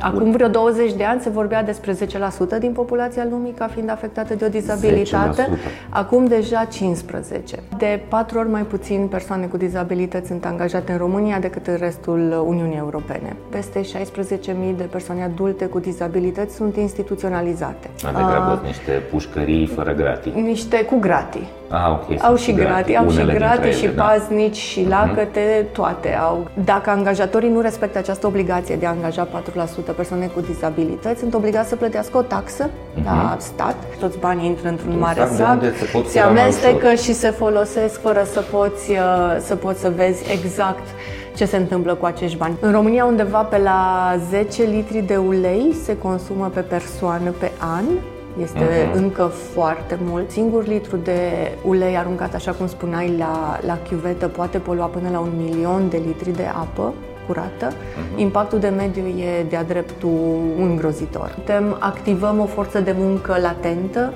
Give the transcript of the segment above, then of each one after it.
Acum vreo 20 de ani se vorbea despre 10% din populația lumii ca fiind afectată de o dizabilitate. 10%. Acum deja 15%. De patru ori mai puțin persoane cu dizabilități sunt angajate în România decât în restul Uniunii Europene. Peste 16.000 de persoane adulte cu dizabilități sunt instituționalizate. Mai degrabă uh, niște pușcării fără gratii. Niște cu gratii. Ah, okay, au și gratii, au și gratii și da. paznici și mhm. lacăte, uh-huh. toate au. Dacă angajatorii nu respectă această obligație de a angaja 4% persoane cu dizabilități, sunt obligați să plătească o taxă uh-huh. la stat. Toți banii intră într-un mare sac, se, se amestecă și se folosesc fără să poți, uh, să poți să vezi exact ce se întâmplă cu acești bani. În România undeva pe la 10 litri de ulei se consumă pe persoană pe an este uh-huh. încă foarte mult. Singur litru de ulei aruncat, așa cum spuneai, la, la chiuvetă poate polua până la un milion de litri de apă curată. Uh-huh. Impactul de mediu e de-a dreptul îngrozitor. Putem activăm o forță de muncă latentă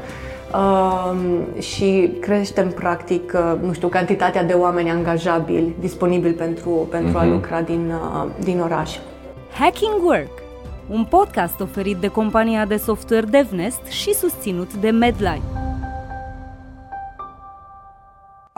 uh, și creștem practic, uh, nu știu, cantitatea de oameni angajabili disponibili pentru, pentru uh-huh. a mhm. lucra din, uh, din oraș. Hacking Work un podcast oferit de compania de software DevNest și susținut de Medline.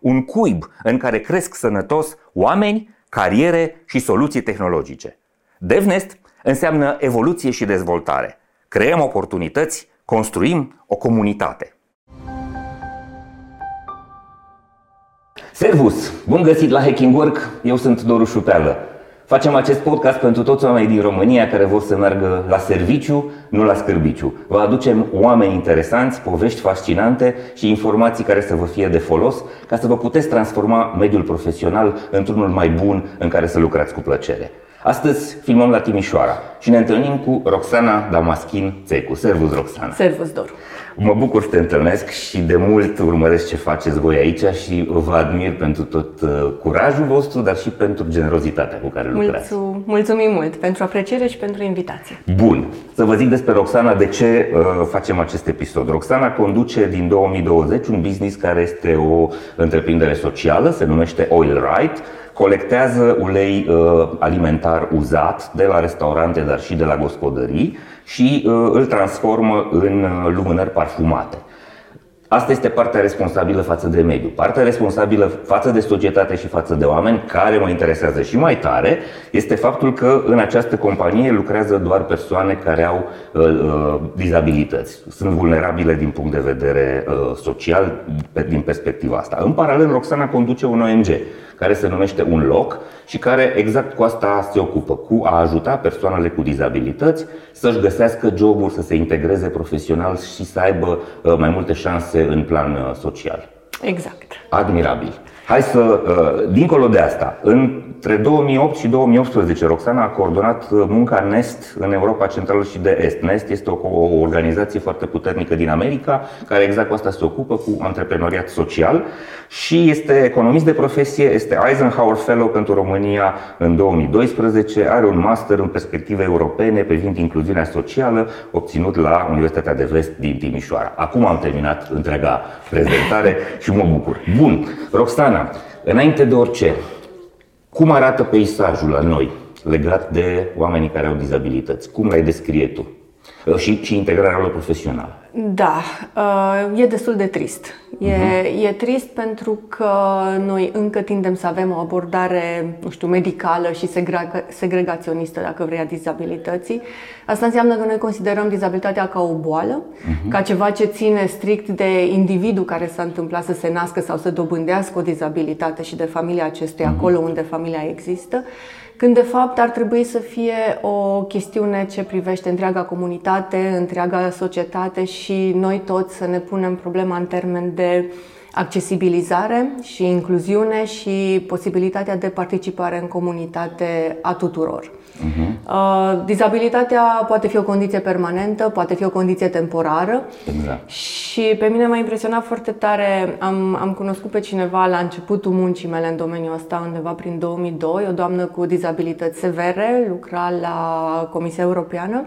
Un cuib în care cresc sănătos oameni, cariere și soluții tehnologice. DevNest înseamnă evoluție și dezvoltare. Creăm oportunități, construim o comunitate. Servus! Bun găsit la Hacking Work! Eu sunt Doru Șupeală. Facem acest podcast pentru toți oamenii din România care vor să meargă la serviciu, nu la scârbiciu. Vă aducem oameni interesanți, povești fascinante și informații care să vă fie de folos ca să vă puteți transforma mediul profesional într-unul mai bun în care să lucrați cu plăcere. Astăzi filmăm la Timișoara și ne întâlnim cu Roxana Damaschin Țecu. Servus, Roxana! Servus, Doru! Mă bucur să te întâlnesc și de mult urmăresc ce faceți voi aici și vă admir pentru tot uh, curajul vostru, dar și pentru generozitatea cu care lucrați. Mulțu- mulțumim mult pentru apreciere și pentru invitație. Bun, să vă zic despre Roxana de ce uh, facem acest episod. Roxana conduce din 2020 un business care este o întreprindere socială, se numește Oil Right, colectează ulei uh, alimentar uzat de la restaurante, dar și de la gospodării și uh, îl transformă în uh, lumânări parfumate. Asta este partea responsabilă față de mediu. Partea responsabilă față de societate și față de oameni, care mă interesează și mai tare, este faptul că în această companie lucrează doar persoane care au uh, uh, dizabilități. Sunt vulnerabile din punct de vedere uh, social, din perspectiva asta. În paralel, Roxana conduce un ONG care se numește Un Loc și care exact cu asta se ocupă, cu a ajuta persoanele cu dizabilități să-și găsească joburi, să se integreze profesional și să aibă uh, mai multe șanse în plan uh, social. Exact. Admirabil. Hai să, uh, dincolo de asta, între 2008 și 2018, Roxana a coordonat uh, munca NEST în Europa Centrală și de Est. NEST este o, o organizație foarte puternică din America, care exact cu asta se ocupă, cu antreprenoriat social și este economist de profesie, este Eisenhower Fellow pentru România în 2012, are un master în perspective europene privind incluziunea socială, obținut la Universitatea de Vest din Timișoara. Acum am terminat întreaga prezentare și mă bucur. Bun, Roxana, Ana, înainte de orice, cum arată peisajul la noi legat de oamenii care au dizabilități? Cum l-ai descrie tu? Uh, și, și integrarea lor profesională. Da, uh, e destul de trist. E, uh-huh. e trist pentru că noi încă tindem să avem o abordare, nu știu, medicală și segregaționistă, dacă vrei, a dizabilității. Asta înseamnă că noi considerăm dizabilitatea ca o boală, uh-huh. ca ceva ce ține strict de individul care s-a întâmplat să se nască sau să dobândească o dizabilitate și de familia acestuia, uh-huh. acolo unde familia există când de fapt ar trebui să fie o chestiune ce privește întreaga comunitate, întreaga societate și noi toți să ne punem problema în termen de accesibilizare și incluziune și posibilitatea de participare în comunitate a tuturor. Uh-huh. Dizabilitatea poate fi o condiție permanentă, poate fi o condiție temporară. Exact. Și pe mine m-a impresionat foarte tare. Am, am cunoscut pe cineva la începutul muncii mele în domeniul ăsta, undeva prin 2002, o doamnă cu dizabilități severe, lucra la Comisia Europeană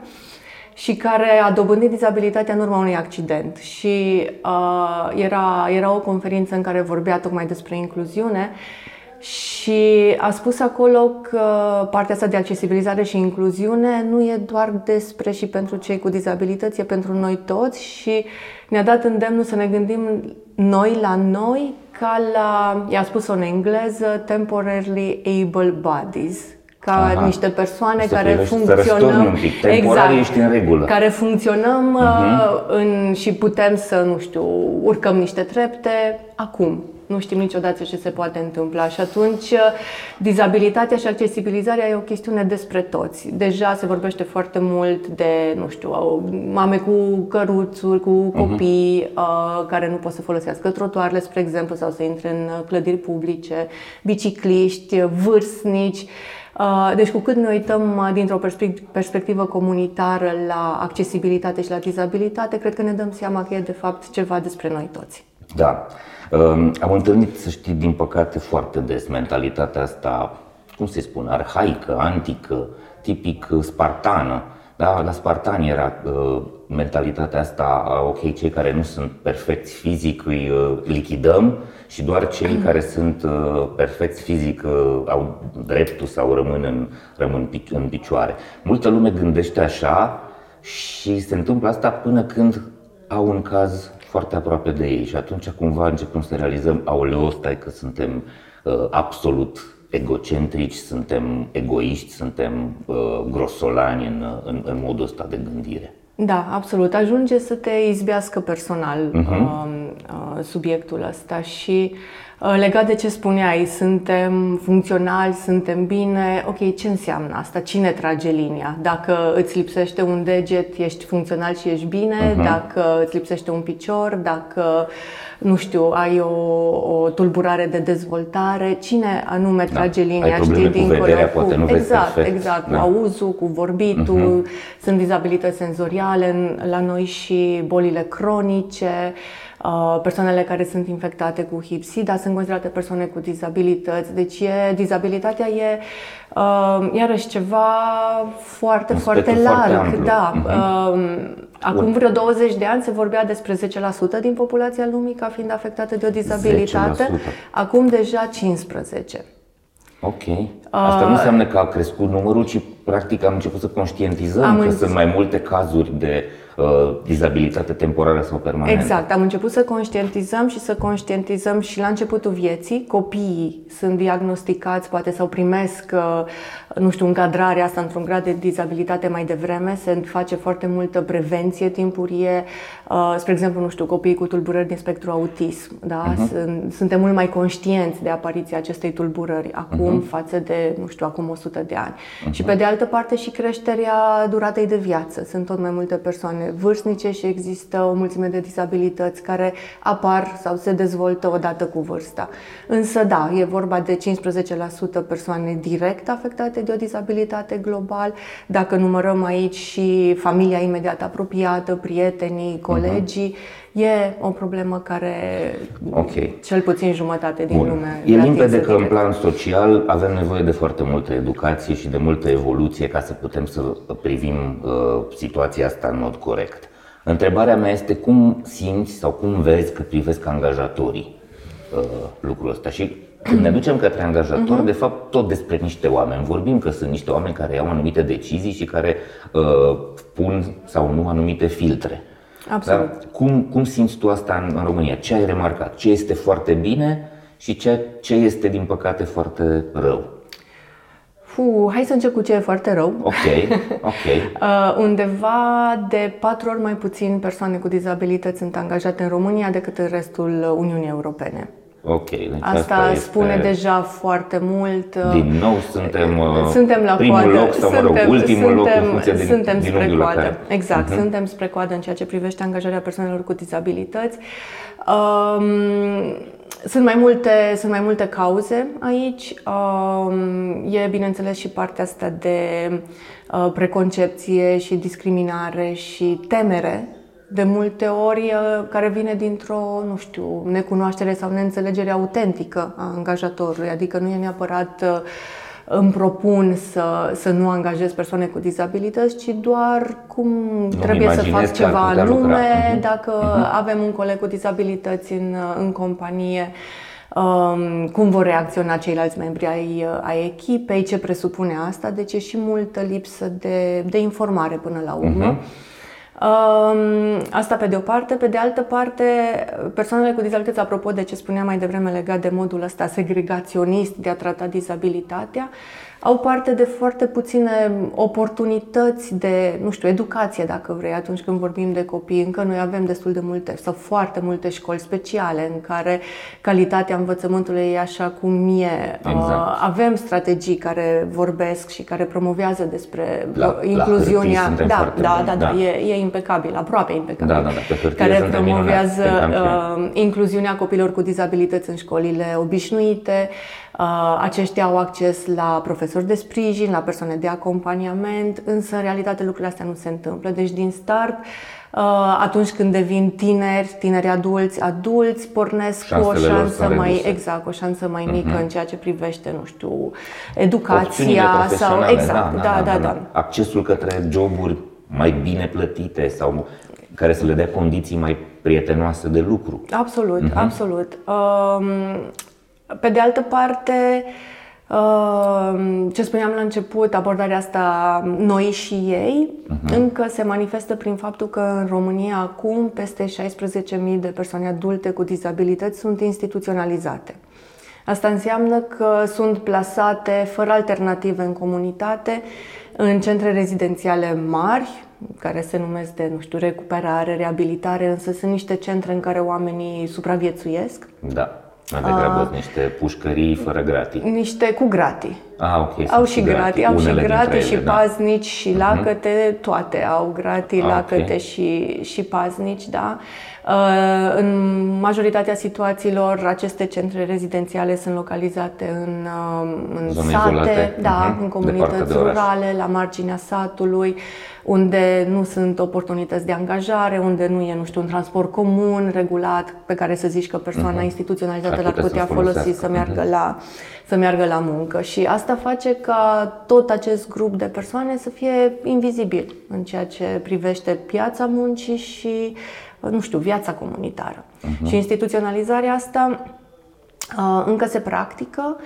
și care a dobândit dizabilitatea în urma unui accident. Și uh, era, era o conferință în care vorbea tocmai despre incluziune. Și a spus acolo că partea asta de accesibilizare și incluziune nu e doar despre și pentru cei cu dizabilități, e pentru noi toți. Și ne-a dat îndemnul să ne gândim noi la noi ca la, i-a spus-o în engleză, temporarily able bodies, ca Aha. niște persoane să care funcționăm un pic. exact, ești în regulă. care funcționăm uh-huh. în, și putem să, nu știu, urcăm niște trepte acum nu știm niciodată ce se poate întâmpla și atunci uh, dizabilitatea și accesibilizarea e o chestiune despre toți. Deja se vorbește foarte mult de, nu știu, mame cu căruțuri, cu mhm. copii uh-huh. uh, care nu pot să folosească trotuarele, spre exemplu, sau să intre în clădiri publice, bicicliști, vârstnici. Uh, deci cu cât ne uităm uh, dintr-o perspectivă comunitară la accesibilitate și la dizabilitate, cred că ne dăm seama că e de fapt ceva despre noi toți. Da. Am întâlnit, să știi, din păcate foarte des mentalitatea asta, cum se spune, arhaică, antică, tipic spartană. Da, la spartani era uh, mentalitatea asta, ok, cei care nu sunt perfecți fizic îi uh, lichidăm și doar cei care sunt uh, perfecți fizic uh, au dreptul sau rămân în, rămân în picioare. Multă lume gândește așa și se întâmplă asta până când au un caz foarte aproape de ei și atunci cumva începem să realizăm, aoleo, stai că suntem uh, absolut egocentrici, suntem egoiști, suntem uh, grosolani în, în, în modul ăsta de gândire. Da, absolut. Ajunge să te izbească personal uh-huh. uh, uh, subiectul ăsta și uh, legat de ce spuneai, suntem funcționali, suntem bine, ok, ce înseamnă asta? Cine trage linia? Dacă îți lipsește un deget, ești funcțional și ești bine, uh-huh. dacă îți lipsește un picior, dacă nu știu, ai o, o tulburare de dezvoltare, cine anume da. trage linia, ai știi, dincolo cu, vederea, poate nu exact, perfect. exact, da. cu auzul, cu vorbitul, uh-huh. sunt dizabilități senzoriale, la noi și bolile cronice, Uh, persoanele care sunt infectate cu HIV-SIDA sunt considerate persoane cu dizabilități. Deci e, dizabilitatea e uh, iarăși ceva foarte, Un foarte larg. Foarte da. Uh-huh. Acum vreo 20 de ani se vorbea despre 10% din populația lumii ca fiind afectată de o dizabilitate. 10%. Acum deja 15%. Ok. Asta uh, nu înseamnă că a crescut numărul, ci practic am început să conștientizăm că sunt mai multe cazuri de Uh, dizabilitate temporară sau permanentă. Exact, am început să conștientizăm și să conștientizăm și la începutul vieții. Copiii sunt diagnosticați, poate sau primesc, uh, nu știu, încadrarea asta într-un grad de dizabilitate mai devreme. Se face foarte multă prevenție timpurie. Uh, spre exemplu, nu știu, copiii cu tulburări din spectru autism. Da? Uh-huh. Suntem mult mai conștienți de apariția acestei tulburări acum uh-huh. față de, nu știu, acum 100 de ani. Uh-huh. Și pe de altă parte și creșterea duratei de viață. Sunt tot mai multe persoane vârstnice și există o mulțime de disabilități care apar sau se dezvoltă odată cu vârsta. Însă, da, e vorba de 15% persoane direct afectate de o disabilitate global. Dacă numărăm aici și familia imediat apropiată, prietenii, mhm. colegii, uh-huh. E o problemă care okay. cel puțin jumătate din Bun. lume. E limpede că în plan social avem nevoie de foarte multă educație și de multă evoluție ca să putem să privim uh, situația asta în mod corect. Întrebarea mea este cum simți sau cum vezi că privesc angajatorii uh, lucrul ăsta și când ne ducem către angajator, uh-huh. de fapt tot despre niște oameni. Vorbim că sunt niște oameni care iau anumite decizii și care uh, pun sau nu anumite filtre. Absolut. Dar cum, cum simți tu asta în, în România? Ce ai remarcat? Ce este foarte bine și ce, ce este, din păcate, foarte rău? Fu, hai să încep cu ce e foarte rău. Ok, ok. uh, undeva de patru ori mai puțin persoane cu dizabilități sunt angajate în România decât în restul Uniunii Europene. Ok, deci asta, asta spune este... deja foarte mult. Din nou suntem, uh, suntem la primul coadă. loc sau suntem, mă rog, ultimul suntem, loc în funcție de, suntem din spre coadă. Care... Exact, uh-huh. suntem spre coadă în ceea ce privește angajarea persoanelor cu dizabilități. Um, sunt mai multe, sunt mai multe cauze aici. Um, e, bineînțeles, și partea asta de uh, preconcepție și discriminare și temere de multe ori uh, care vine dintr-o, nu știu, necunoaștere sau neînțelegere autentică a angajatorului, adică nu e neapărat uh, îmi propun să, să nu angajez persoane cu dizabilități, ci doar cum nu trebuie să fac ceva anume, uh-huh. dacă uh-huh. avem un coleg cu dizabilități în, în companie, um, cum vor reacționa ceilalți membri ai, ai echipei, ce presupune asta, deci e și multă lipsă de, de informare până la urmă. Uh-huh. Asta pe de o parte. Pe de altă parte, persoanele cu dizabilități, apropo de ce spuneam mai devreme legat de modul ăsta segregaționist de a trata dizabilitatea, au parte de foarte puține oportunități de, nu știu, educație, dacă vrei, atunci când vorbim de copii. Încă noi avem destul de multe sau foarte multe școli speciale în care calitatea învățământului e așa cum e. Exact. Uh, avem strategii care vorbesc și care promovează despre la, incluziunea. La da, da, da, da, da, e, e impecabil, aproape impecabil. Da, da, da, pe care promovează uh, incluziunea copilor cu dizabilități în școlile obișnuite. Uh, aceștia au acces la profesori de sprijin, la persoane de acompaniament, însă în realitate lucrurile astea nu se întâmplă. Deci din start, uh, atunci când devin tineri, tineri adulți, adulți, pornesc Șansele cu o șansă mai reduse. exact, o șansă mai mică uh-huh. în ceea ce privește, nu știu, educația sau exact, da, da, da, da, da. Accesul către joburi mai bine plătite sau care să le dea condiții mai prietenoase de lucru. Absolut, uh-huh. absolut. Um, pe de altă parte, uh, ce spuneam la început, abordarea asta noi și ei, uh-huh. încă se manifestă prin faptul că în România acum peste 16.000 de persoane adulte cu dizabilități sunt instituționalizate. Asta înseamnă că sunt plasate fără alternative în comunitate, în centre rezidențiale mari, care se numesc de, nu știu, recuperare, reabilitare, însă sunt niște centre în care oamenii supraviețuiesc. Da. Mai degrabă uh, niște pușcării fără gratii. Niște cu gratii. Ah, ok. Au și gratii, au și gratii și da. paznici și mhm. lacăte, uh-huh. toate au gratii, ah, lacăte okay. și, și paznici, da. Uh, în majoritatea situațiilor, aceste centre rezidențiale sunt localizate în, uh, în Zone sate, izolate. da, uh-huh. în comunități rurale, la marginea satului unde nu sunt oportunități de angajare, unde nu e, nu știu, un transport comun, regulat, pe care să zici că persoana uh-huh. instituționalizată l-ar putea folosi să meargă, uh-huh. la, să meargă la muncă. Și asta face ca tot acest grup de persoane să fie invizibil în ceea ce privește piața muncii și, nu știu, viața comunitară. Uh-huh. Și instituționalizarea asta uh, încă se practică.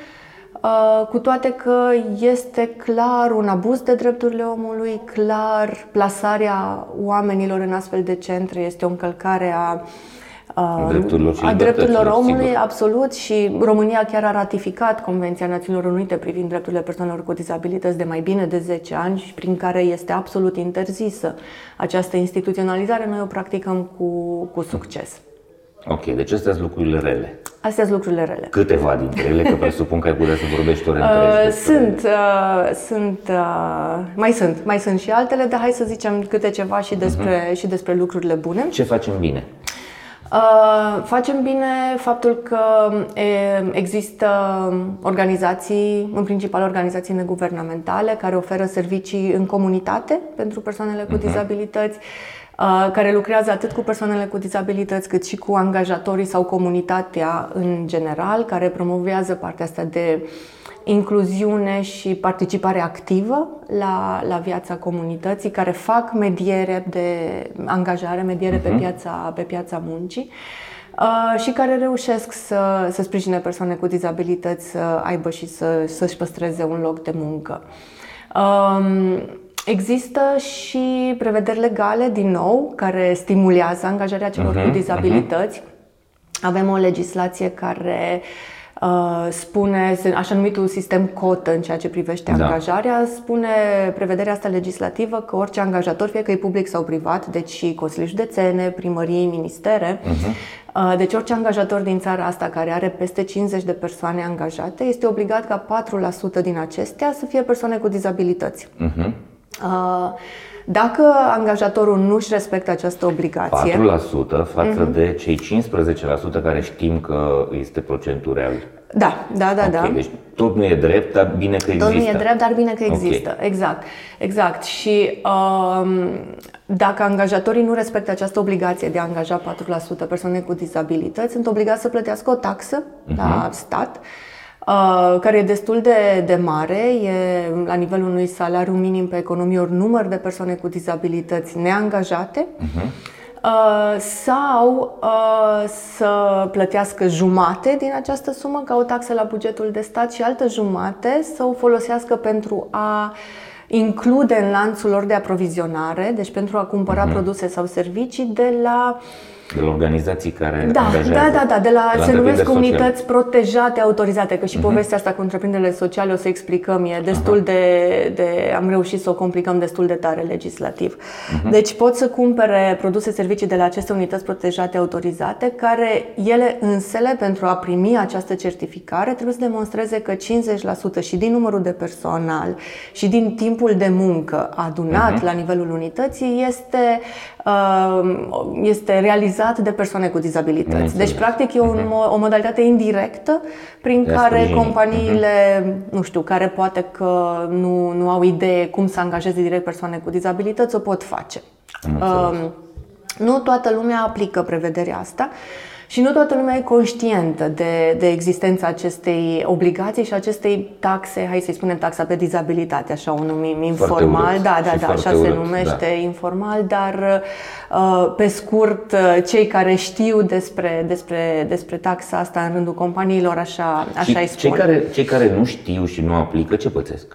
Uh, cu toate că este clar un abuz de drepturile omului, clar plasarea oamenilor în astfel de centre este o încălcare a uh, drepturilor, a drepturilor omului, sigur. absolut, și România chiar a ratificat Convenția Națiunilor Unite privind drepturile persoanelor cu dizabilități de mai bine de 10 ani și prin care este absolut interzisă această instituționalizare. Noi o practicăm cu, cu succes. Ok, deci astea sunt lucrurile rele. Astea sunt lucrurile rele. Câteva dintre ele, că presupun că ai putea să vorbești ore întregi uh, Sunt, uh, sunt, uh, mai sunt, mai sunt și altele, dar hai să zicem câte ceva și despre, uh-huh. și despre lucrurile bune. Ce facem bine? Uh, facem bine faptul că e, există organizații, în principal organizații neguvernamentale, care oferă servicii în comunitate pentru persoanele cu uh-huh. dizabilități Uh, care lucrează atât cu persoanele cu dizabilități cât și cu angajatorii sau comunitatea în general, care promovează partea asta de incluziune și participare activă la, la viața comunității, care fac mediere de angajare, mediere uh-huh. pe, mhm. piața, pe piața muncii. Uh, și care reușesc să, să sprijine persoane cu dizabilități să aibă și să, să-și păstreze un loc de muncă. Um, Există și prevederi legale, din nou, care stimulează angajarea celor uh-huh, cu mhm, dizabilități. Uh-huh. Avem o legislație care uh, spune, așa numitul sistem cotă în ceea ce privește da. angajarea, spune prevederea asta legislativă că orice angajator, fie că e public sau privat, deci și Consilii Județene, primării, ministere, uh-huh. deci orice angajator din țara asta care are peste 50 de persoane angajate, este obligat ca 4% din acestea să fie persoane cu dizabilități. Uh-huh. Dacă angajatorul nu își respectă această obligație... 4% față uh-huh. de cei 15% care știm că este procentul real. Da, da, da, okay, da. Deci tot nu e drept, dar bine că există. Tot nu e drept, dar bine că există. Okay. Exact. Exact. Și um, dacă angajatorii nu respectă această obligație de a angaja 4% persoane cu dizabilități, sunt obligați să plătească o taxă uh-huh. la stat Uh, care e destul de, de mare, e la nivelul unui salariu minim pe economie ori număr de persoane cu dizabilități neangajate. Uh-huh. Uh, sau uh, să plătească jumate din această sumă ca o taxă la bugetul de stat și altă jumate să o folosească pentru a include în lanțul lor de aprovizionare, deci pentru a cumpăra uh-huh. produse sau servicii de la uh, de la organizații care da, angajează. Da, da, da, de la, de la se numesc comunități sociale. protejate, autorizate, că și uh-huh. povestea asta cu întreprinderile sociale o să explicăm, e destul uh-huh. de, de, am reușit să o complicăm destul de tare legislativ. Uh-huh. Deci pot să cumpere produse, servicii de la aceste unități protejate, autorizate, care ele însele, pentru a primi această certificare, trebuie să demonstreze că 50% și din numărul de personal și din timpul de muncă adunat uh-huh. la nivelul unității este Uh, este realizat de persoane cu dizabilități. Deci, practic, e un, uh-huh. o modalitate indirectă prin de care sprijin. companiile, uh-huh. nu știu, care poate că nu, nu au idee cum să angajeze direct persoane cu dizabilități, o pot face. Uh, nu toată lumea aplică prevederea asta. Și nu toată lumea e conștientă de, de existența acestei obligații și acestei taxe, hai să-i spunem taxa pe dizabilitate, așa o numim informal, da, da, da, așa urât, se numește da. informal, dar uh, pe scurt, uh, cei care știu despre, despre, despre taxa asta în rândul companiilor, așa, așa îi spun. Cei care, cei care nu știu și nu aplică, ce pățesc?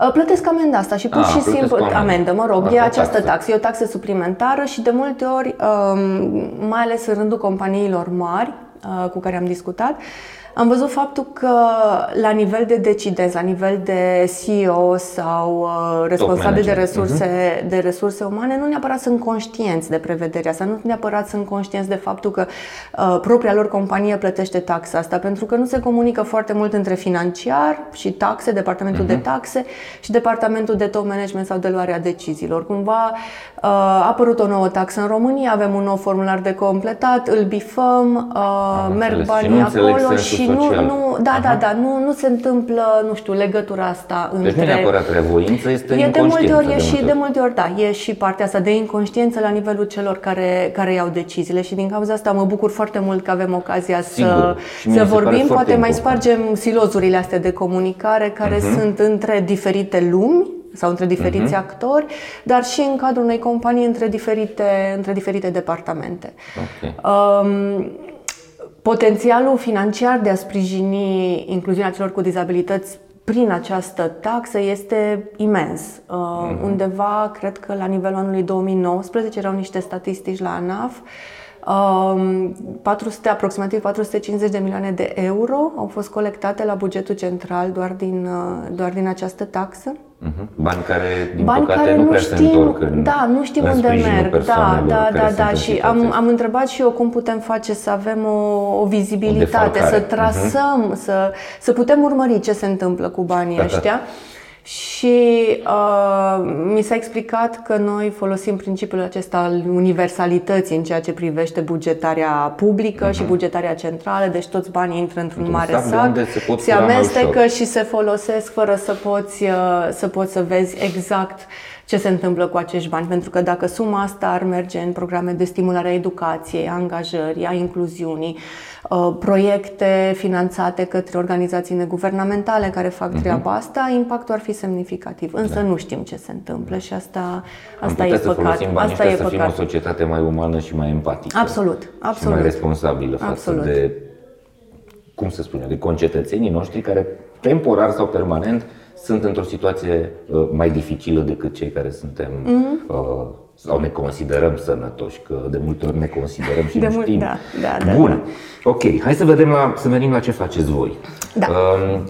Uh, plătesc amenda asta și pur A, și simplu amendă. amendă, mă rog, A, e această taxă. taxă, e o taxă suplimentară și de multe ori, um, mai ales în rândul companiilor mari uh, cu care am discutat, am văzut faptul că la nivel de decidenți, la nivel de CEO sau uh, responsabil de resurse, uh-huh. de resurse umane, nu neapărat sunt conștienți de prevederea asta, nu neapărat sunt conștienți de faptul că uh, propria lor companie plătește taxa asta, pentru că nu se comunică foarte mult între financiar și taxe, departamentul uh-huh. de mhm. taxe și departamentul de top management sau de luarea deciziilor. Cumva uh, a apărut o nouă taxă în România, avem un nou formular de completat, îl bifăm, uh, merg banii acolo și nu, nu, da, da, da, nu, nu se întâmplă, nu știu, legătura asta între... Deci nu neapărat revoință, este e de multe ori, e de și multe. de multe ori, da, e și partea asta de inconștiență la nivelul celor care, care iau deciziile și din cauza asta mă bucur foarte mult că avem ocazia să, să vorbim, poate mai spargem silozurile astea de comunicare care uh-huh. sunt între diferite lumi, sau între diferiți uh-huh. actori, dar și în cadrul unei companii între diferite, între diferite departamente. Okay. Um, Potențialul financiar de a sprijini incluziunea celor cu dizabilități prin această taxă este imens. Mm-hmm. Undeva, cred că la nivelul anului 2019, erau niște statistici la ANAF, 400, um, aproximativ 450 de milioane de euro au fost colectate la bugetul central doar din, uh, doar din această taxă. Uh-huh. Bani care, din Bani păcate, care nu, nu prea știm, se întorc în Da, nu știm unde merg. Da, da, da, da. Și am, am întrebat și eu cum putem face să avem o, o vizibilitate, o să trasăm, uh-huh. să, să putem urmări ce se întâmplă cu banii da, ăștia. Da. Și uh, mi s-a explicat că noi folosim principiul acesta al universalității în ceea ce privește bugetarea publică uh-huh. și bugetarea centrală, deci toți banii intră într-un într mare sac, se, se amestecă și se folosesc fără să poți, uh, să poți să vezi exact ce se întâmplă cu acești bani, pentru că dacă suma asta ar merge în programe de stimulare a educației, a angajării, a incluziunii, uh, proiecte finanțate către organizații neguvernamentale care fac uh-huh. treaba asta, impactul ar fi semnificativ. Însă da. nu știm ce se întâmplă și asta, asta e păcat. Asta e să fim o societate mai umană și mai empatică. Absolut, absolut. Și mai responsabilă față absolut. de, cum să spune, de concetățenii noștri care temporar sau permanent sunt într-o situație uh, mai dificilă decât cei care suntem mm-hmm. uh, sau ne considerăm sănătoși, că de multe ori ne considerăm și de nu mult, știm. Da, da, da, Bun. Da. Ok, hai să vedem la, să venim la ce faceți voi. Da. Uh,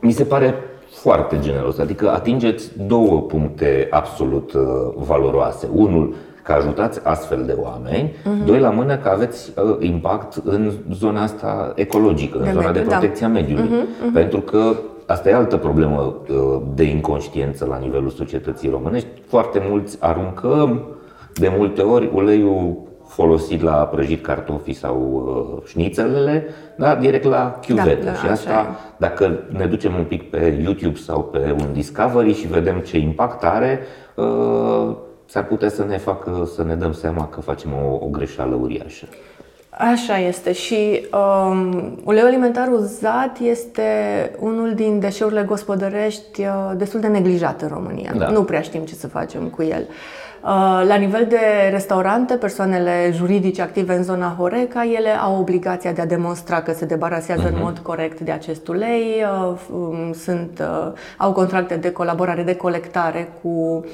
mi se pare foarte generos, adică atingeți două puncte absolut uh, valoroase. Unul, că ajutați astfel de oameni, uh-huh. doi la mână că aveți uh, impact în zona asta ecologică, în de zona mediu, de protecție a da. mediului. Uh-huh, uh-huh. Pentru că asta e altă problemă de inconștiență la nivelul societății românești. Foarte mulți aruncăm de multe ori uleiul folosit la prăjit cartofii sau uh, șnițelele, dar direct la chiuvetă. Da, da, și asta, așa. dacă ne ducem un pic pe YouTube sau pe un Discovery și vedem ce impact are, uh, s-ar putea să ne facă să ne dăm seama că facem o, o greșeală uriașă. Așa este și um, uleiul alimentar uzat este unul din deșeurile gospodărești uh, destul de neglijat în România. Da. Nu prea știm ce să facem cu el. Uh, la nivel de restaurante, persoanele juridice active în zona Horeca, ele au obligația de a demonstra că se debarasează uh-huh. în mhm. mod corect de acest ulei, uh, um, sunt, uh, au contracte de colaborare, de colectare cu Um,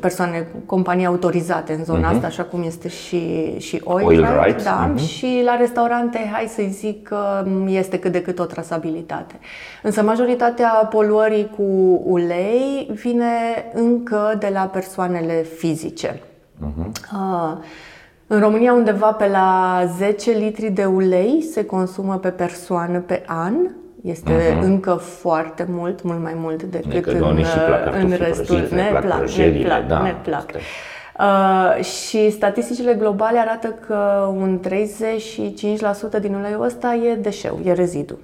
persoane, companii autorizate în zona uh-huh. asta, așa cum este și, și Oil, Oil Right, right. Da? Uh-huh. și la restaurante, hai să zic că este cât de cât o trasabilitate. Însă majoritatea poluării cu ulei vine încă de la persoanele fizice. Uh-huh. Uh, în România undeva pe la 10 litri de ulei se consumă pe persoană pe an, este uh-huh. încă foarte mult, mult mai mult decât în, în restul. Ne, ne plac, ne plac, da, ne plac. Uh, și statisticile globale arată că un 35% din uleiul ăsta e deșeu, e rezidu.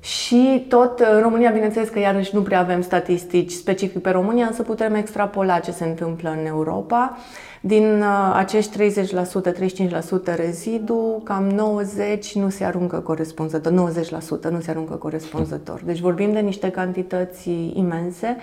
Și tot în România, bineînțeles că iarăși nu prea avem statistici specific pe România, însă putem extrapola ce se întâmplă în Europa. Din uh, acești 30%, 35% rezidu, cam 90% nu se aruncă corespunzător, 90% nu se aruncă corespunzător. Deci vorbim de niște cantități imense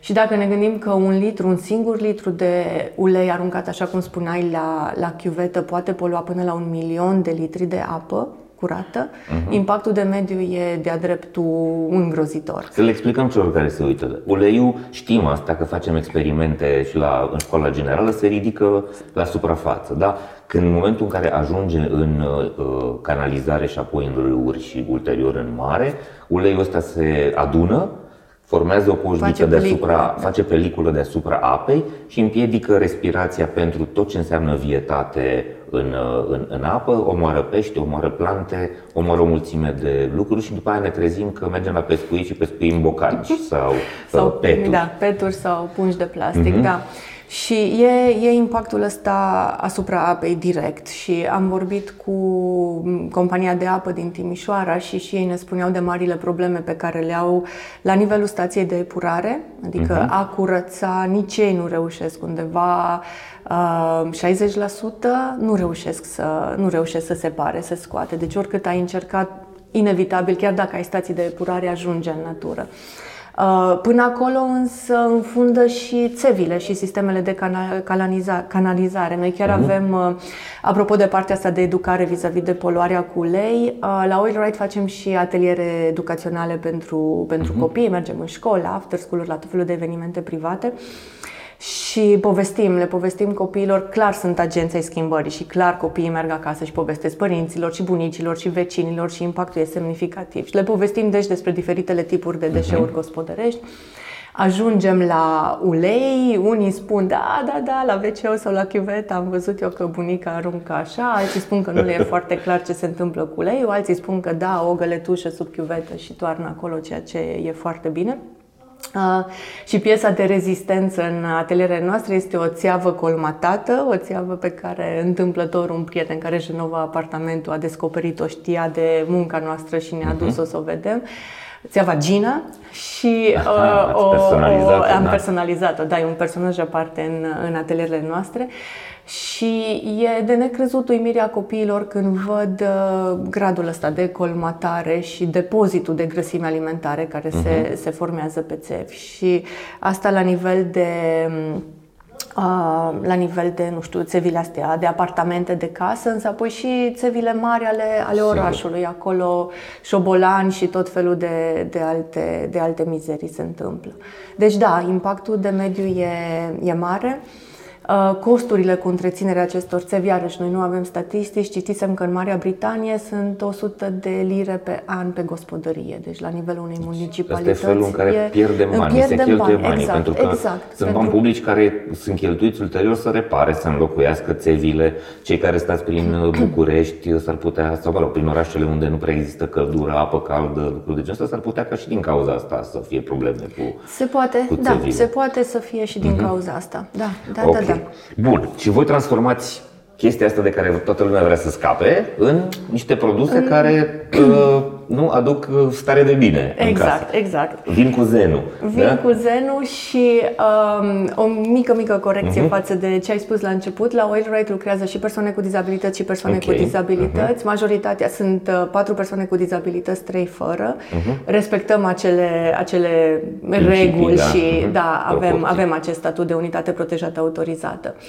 și dacă ne gândim că un litru, un singur litru de ulei aruncat, așa cum spuneai, la, la chiuvetă poate polua până la un milion de litri de apă, curată, uh-huh. impactul de mediu e de-a dreptul îngrozitor. Să le explicăm celor care se uită. Uleiul, știm asta, că facem experimente și la, în școala generală, se ridică la suprafață. Da? Când în momentul în care ajunge în uh, canalizare și apoi în râuri și ulterior în mare, uleiul ăsta se adună formează o coșniță face deasupra, peliculă, da. face peliculă deasupra apei și împiedică respirația pentru tot ce înseamnă vietate în, în, în apă, omoară pește, omoară plante, omoară o mulțime de lucruri și după aia ne trezim că mergem la pescuit și pescuim bocaci sau, sau peturi. Da, peturi sau pungi de plastic, uh-huh. da. Și e, e impactul ăsta asupra apei direct și am vorbit cu compania de apă din Timișoara și și ei ne spuneau de marile probleme pe care le au la nivelul stației de epurare, adică uh-huh. a curăța, nici ei nu reușesc undeva uh, 60% nu reușesc să nu reușesc să separe, să scoate. Deci oricât ai încercat, inevitabil, chiar dacă ai stații de epurare, ajunge în natură. Uh, până acolo însă înfundă și țevile și sistemele de canalizare. Noi chiar uh-huh. avem, uh, apropo de partea asta de educare vis-a-vis de poluarea cu ulei, uh, la Oil Right facem și ateliere educaționale pentru, pentru uh-huh. copii, mergem în școală, after school la tot felul de evenimente private și povestim, le povestim copiilor, clar sunt agenții schimbării și clar copiii merg acasă și povestesc părinților și bunicilor și vecinilor și impactul e semnificativ. Și le povestim deci despre diferitele tipuri de deșeuri uh-huh. gospodărești. Ajungem la ulei, unii spun da, da, da, la wc sau la chiuvetă am văzut eu că bunica aruncă așa, alții spun că nu le e foarte clar ce se întâmplă cu uleiul, alții spun că da, o găletușă sub chiuvetă și toarnă acolo, ceea ce e foarte bine. Uh, și piesa de rezistență în atelierele noastre este o țeavă colmatată, o țeavă pe care întâmplător un prieten care își renova apartamentul a descoperit-o, știa de munca noastră și ne-a dus-o să o vedem. Țeava Gina și Aha, uh, o, o, am da. personalizat-o, da, e un personaj aparte în, în atelierele noastre și e de necrezut uimirea copiilor când văd uh, gradul ăsta de colmatare și depozitul de grăsime alimentare care uh-huh. se, mhm. se formează pe țevi. Și asta la nivel de uh, la nivel de, nu știu, țevile astea, de apartamente, de casă, însă apoi și țevile mari ale, ale orașului, acolo șobolani și tot felul de, de, alte, de alte mizerii se întâmplă. Deci da, impactul de mediu e, e mare. Uh, costurile cu întreținerea acestor țevi, iarăși noi nu avem statistici, citisem că în Marea Britanie sunt 100 de lire pe an pe gospodărie, deci la nivelul unei municipalități. Asta e felul în care e, pierdem bani, pierdem se cheltuie bani, banii, exact, pentru că exact, sunt pentru... bani publici care sunt cheltuiți ulterior să repare, să înlocuiască țevile. Cei care stați prin uh, București s-ar putea, sau mă rog, prin orașele unde nu prea există căldură, apă caldă, lucruri de genul ăsta, s-ar putea ca și din cauza asta să fie probleme cu Se poate, cu da, se poate să fie și din mm-hmm. cauza asta. Da, da, okay. da, da. Bun. Și voi transformați chestia asta de care toată lumea vrea să scape în niște produse în... care uh, nu aduc uh, stare de bine Exact, în casă. exact. Vin cu zenul. Vin da? cu zenul și um, o mică, mică corecție uh-huh. față de ce ai spus la început. La Oilright lucrează și persoane cu dizabilități și persoane okay. cu dizabilități. Uh-huh. Majoritatea sunt uh, patru persoane cu dizabilități, trei fără. Uh-huh. Respectăm acele, acele reguli da. și uh-huh. da, avem, avem acest statut de unitate protejată autorizată. Uh,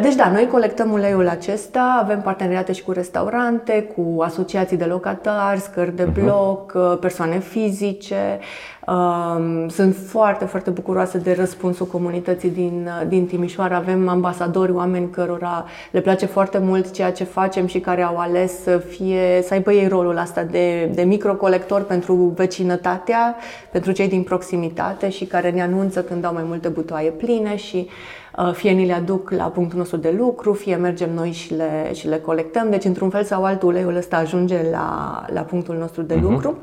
deci da, noi colectăm uleiul acesta, avem parteneriate și cu restaurante, cu asociații de locatari, scări de mhm. bloc, uh-huh. persoane fizice. Um, sunt foarte, foarte bucuroasă de răspunsul comunității din, uh, din Timișoara. Avem ambasadori, oameni cărora le place foarte mult ceea ce facem și care au ales să fie, să aibă ei rolul ăsta de, de microcolector pentru vecinătatea, pentru cei din proximitate și care ne anunță când au mai multe butoaie pline și Uh, fie ni le aduc la punctul nostru de lucru, fie mergem noi și le, și le colectăm. Deci, într-un fel sau altul, uleiul ăsta ajunge la, la punctul nostru de uh-huh. lucru.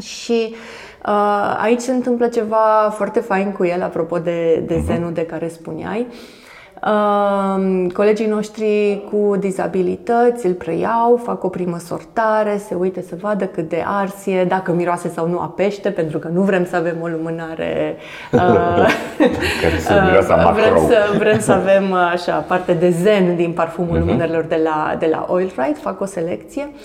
Și uh, aici se întâmplă ceva foarte fain cu el, apropo de, de uh-huh. zenul de care spuneai. Uh, Colegii noștri cu dizabilități îl preiau, fac o primă sortare, se uite să vadă cât de arsie, dacă miroase sau nu a pește, pentru că nu vrem să avem o lumânare uh, care să uh, vrem să, vrem să avem așa parte de zen din parfumul uh-huh. lumânărilor de la, de la Oil Ride, fac o selecție. Uh,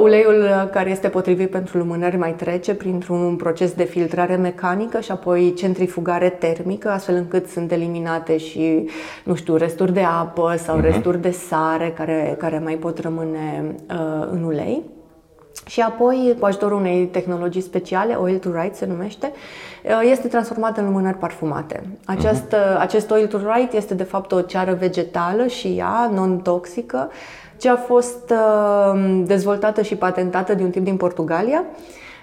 uleiul uh, care este potrivit pentru lumânări mai trece printr-un proces de filtrare mecanică și apoi centrifugare termică, astfel încât sunt eliminate și, nu știu, resturi de apă sau uh-huh. resturi de sare care, care mai pot rămâne uh, în ulei. Și apoi, cu ajutorul unei tehnologii speciale, Oil to Ride se numește, uh, este transformat în lumânări parfumate. Acest, uh-huh. acest Oil to Ride este de fapt o ceară vegetală și ea, non-toxică, ce a fost uh, dezvoltată și patentată de un tip din Portugalia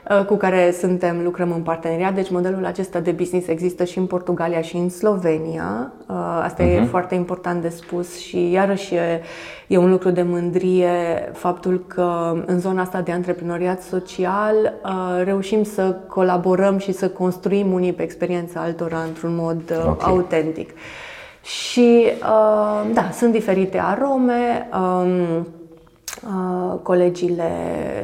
uh, cu care suntem, lucrăm în parteneriat. Deci modelul acesta de business există și în Portugalia și în Slovenia. Uh, asta uh-huh. e mhm. foarte important de spus și iarăși e, e un lucru de mândrie faptul că în zona asta de antreprenoriat social reușim să colaborăm și să construim unii pe experiența altora într-un mod okay. autentic. Și uh, da, sunt diferite arome, um, uh, colegii le,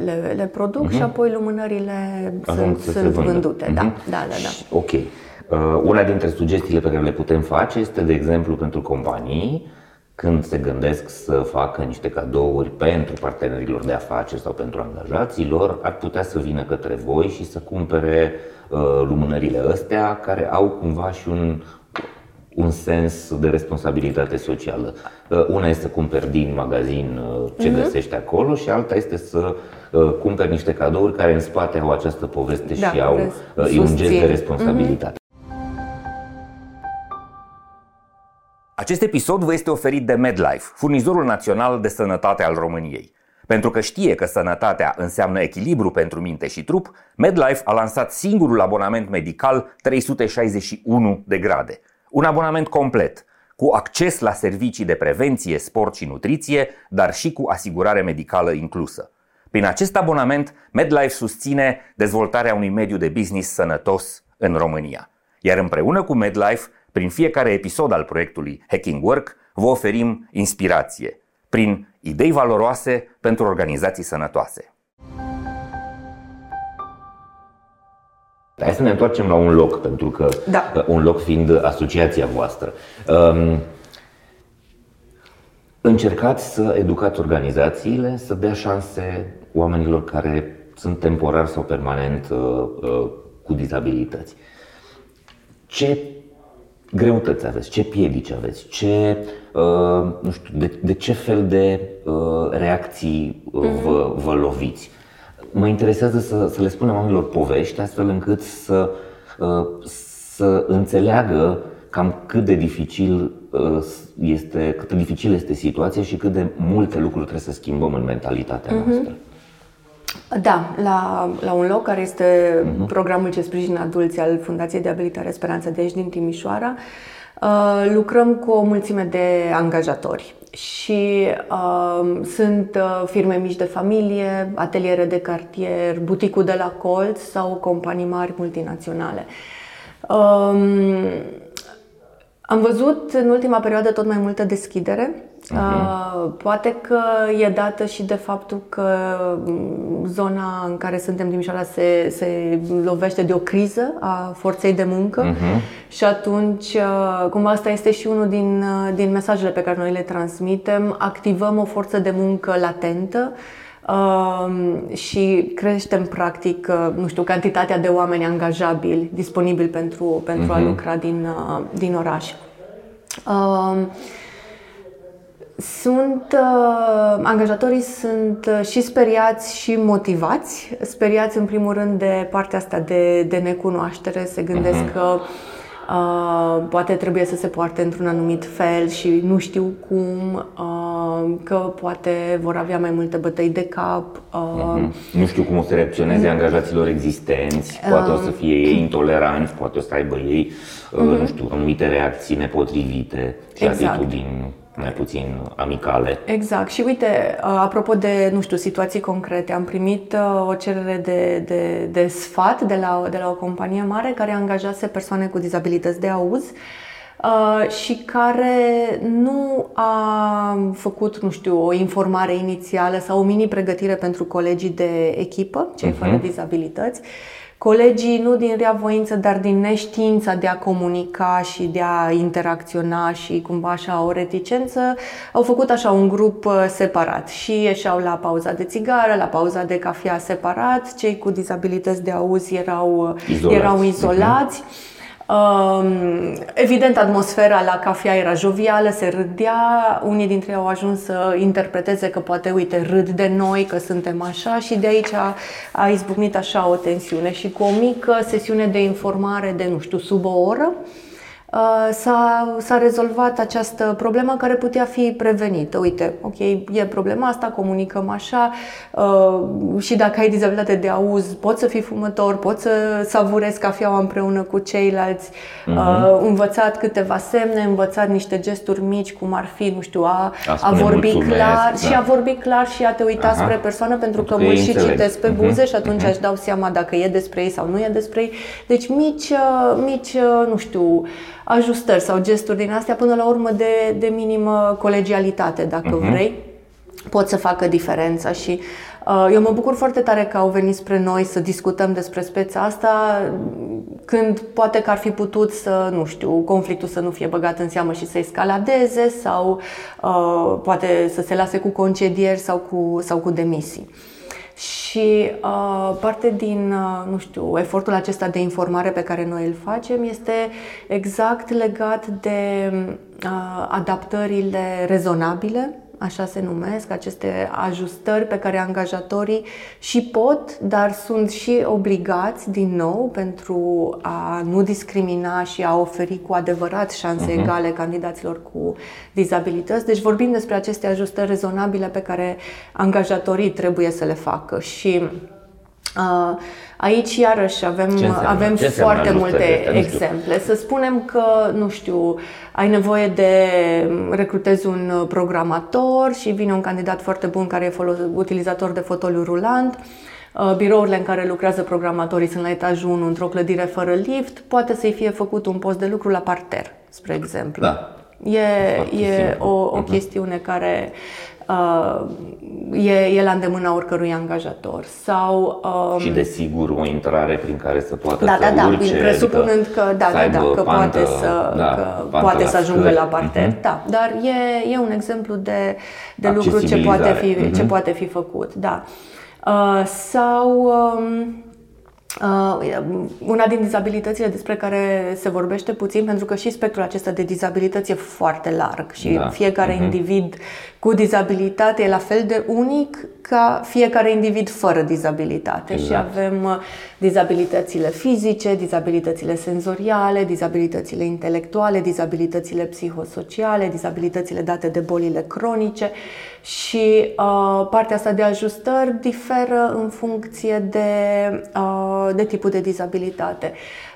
le, le produc uh-huh. și apoi lumânările sunt, sunt vândute. Uh-huh. Da, da, da, da. Ok. Uh, una dintre sugestiile pe care le putem face este, de exemplu, pentru companii, când se gândesc să facă niște cadouri pentru partenerilor de afaceri sau pentru angajaților, ar putea să vină către voi și să cumpere uh, lumânările astea care au cumva și un, un sens de responsabilitate socială. Uh, una este să cumperi din magazin uh, ce uh-huh. găsești acolo și alta este să uh, cumperi niște cadouri care în spate au această poveste da, și au e un gest de responsabilitate. Uh-huh. Acest episod vă este oferit de MedLife, furnizorul național de sănătate al României. Pentru că știe că sănătatea înseamnă echilibru pentru minte și trup, MedLife a lansat singurul abonament medical 361 de grade – un abonament complet, cu acces la servicii de prevenție, sport și nutriție, dar și cu asigurare medicală inclusă. Prin acest abonament, MedLife susține dezvoltarea unui mediu de business sănătos în România. Iar împreună cu MedLife, prin fiecare episod al proiectului Hacking Work, vă oferim inspirație prin idei valoroase pentru organizații sănătoase. Hai să ne întoarcem la un loc, pentru că da. Uh, un loc fiind asociația voastră. Um, încercați să educați organizațiile să dea șanse oamenilor care sunt temporar sau permanent uh, uh, cu dizabilități. Ce greutăți aveți, ce piedici aveți, ce, uh, nu știu, de, de ce fel de uh, reacții uh, vă, vă loviți? Mă interesează să, să le spunem oamenilor povești, astfel încât să, uh, să înțeleagă cam cât de dificil uh, este, cât de dificil este situația și cât de multe lucruri trebuie să schimbăm în mentalitatea uh-huh. noastră. Da, la, la un loc care este uh-huh. programul ce sprijină adulți al Fundației de Abilitare Speranța de aici din Timișoara, uh, lucrăm cu o mulțime de angajatori și uh, sunt uh, firme mici de familie, ateliere de cartier, buticul de la colț sau companii mari multinaționale. Um, am văzut în ultima perioadă tot mai multă deschidere. Uh-huh. Poate că e dată și de faptul că mm, zona în care suntem Timișoara se, se lovește de o criză a forței de muncă uh-huh. și atunci, uh, cumva asta este și unul din, uh, din mesajele pe care noi le transmitem, activăm o forță de muncă latentă Uh, și creștem practic, uh, nu știu, cantitatea de oameni angajabili, disponibili pentru, pentru uh-huh. a mhm. lucra din, uh, din oraș. Uh, sunt, uh, angajatorii sunt uh, și speriați și motivați. Speriați în primul rând de partea asta de, de necunoaștere, se gândesc uh-huh. că Uh, poate trebuie să se poarte într-un anumit fel și nu știu cum, uh, că poate vor avea mai multe bătăi de cap. Uh, uh-huh. Nu știu cum o să reacționeze uh, angajaților existenți, poate uh, o să fie ei intoleranți, poate o să aibă ei, uh, uh-huh. nu știu, anumite reacții nepotrivite și exact. atitudini mai puțin amicale. Exact. Și uite, uh, apropo de, nu știu, situații concrete, am primit uh, o cerere de, de, de sfat de la, de la o companie mare care angajase persoane cu dizabilități de auz uh, și care nu a făcut, nu știu, o informare inițială sau o mini-pregătire pentru colegii de echipă, cei uh-huh. fără dizabilități Colegii, nu din rea voință, dar din neștiința de a comunica și de a interacționa și cumva așa o reticență, au făcut așa un grup uh, separat și ieșeau la pauza de țigară, la pauza de cafea separat, cei cu dizabilități de auz erau uh, izolați. Erau izolați. Uh-huh Evident, atmosfera la cafea era jovială, se râdea, unii dintre ei au ajuns să interpreteze că poate, uite, râd de noi, că suntem așa și de aici a, a izbucnit așa o tensiune. Și cu o mică sesiune de informare de, nu știu, sub o oră, Uh, s-a, s-a rezolvat această problemă care putea fi prevenită. Uite, ok, e problema asta, comunicăm așa uh, și dacă ai dizabilitate de auz, poți să fii fumător, poți să savurezi cafeaua împreună cu ceilalți, uh-huh. învățat câteva semne, învățat niște gesturi mici, cum ar fi, nu știu, a, a, a vorbi clar da. și a vorbi clar și a te uita Aha. spre persoană pentru că mă și citesc pe buze uh-huh. și atunci uh-huh. aș dau seama dacă e despre ei sau nu e despre ei. Deci mici, uh, mici, nu știu, ajustări sau gesturi din astea, până la urmă de, de minimă colegialitate, dacă uh-huh. vrei, pot să facă diferența și uh, eu mă bucur foarte tare că au venit spre noi să discutăm despre speța asta, când poate că ar fi putut să, nu știu, conflictul să nu fie băgat în seamă și să escaladeze sau uh, poate să se lase cu concedieri sau cu, sau cu demisii. Și uh, parte din, uh, nu știu, efortul acesta de informare pe care noi îl facem este exact legat de uh, adaptările rezonabile așa se numesc, aceste ajustări pe care angajatorii și pot, dar sunt și obligați din nou pentru a nu discrimina și a oferi cu adevărat șanse uh-huh. egale candidaților cu dizabilități. Deci vorbim despre aceste ajustări rezonabile pe care angajatorii trebuie să le facă și uh, Aici, iarăși, avem, avem Ce foarte multe exemple. Să spunem că, nu știu, ai nevoie de recrutezi un programator și vine un candidat foarte bun care e folos, utilizator de fotoliu rulant. Uh, birourile în care lucrează programatorii sunt la etajul 1 într-o clădire fără lift. Poate să-i fie făcut un post de lucru la parter, spre exemplu. Da. E, e o, o uh-huh. chestiune care uh, e, e la îndemâna oricărui angajator. Sau, um, și desigur o intrare prin care să poată da, să da, da, urce, presupunând adică că, da, da, da, că pantă, poate să, da, că poate să ajungă la parter. Uh-huh. Da, dar e, e un exemplu de, de lucru ce poate fi, uh-huh. ce poate fi făcut. Da. Uh, sau um, Uh, una din dizabilitățile despre care se vorbește puțin, pentru că și spectrul acesta de dizabilități e foarte larg și da. fiecare uh-huh. individ cu dizabilitate e la fel de unic ca fiecare individ fără dizabilitate. Exact. Și avem uh, dizabilitățile fizice, dizabilitățile senzoriale, dizabilitățile intelectuale, dizabilitățile psihosociale, dizabilitățile date de bolile cronice și uh, partea asta de ajustări diferă în funcție de, uh, de tipul de dizabilitate.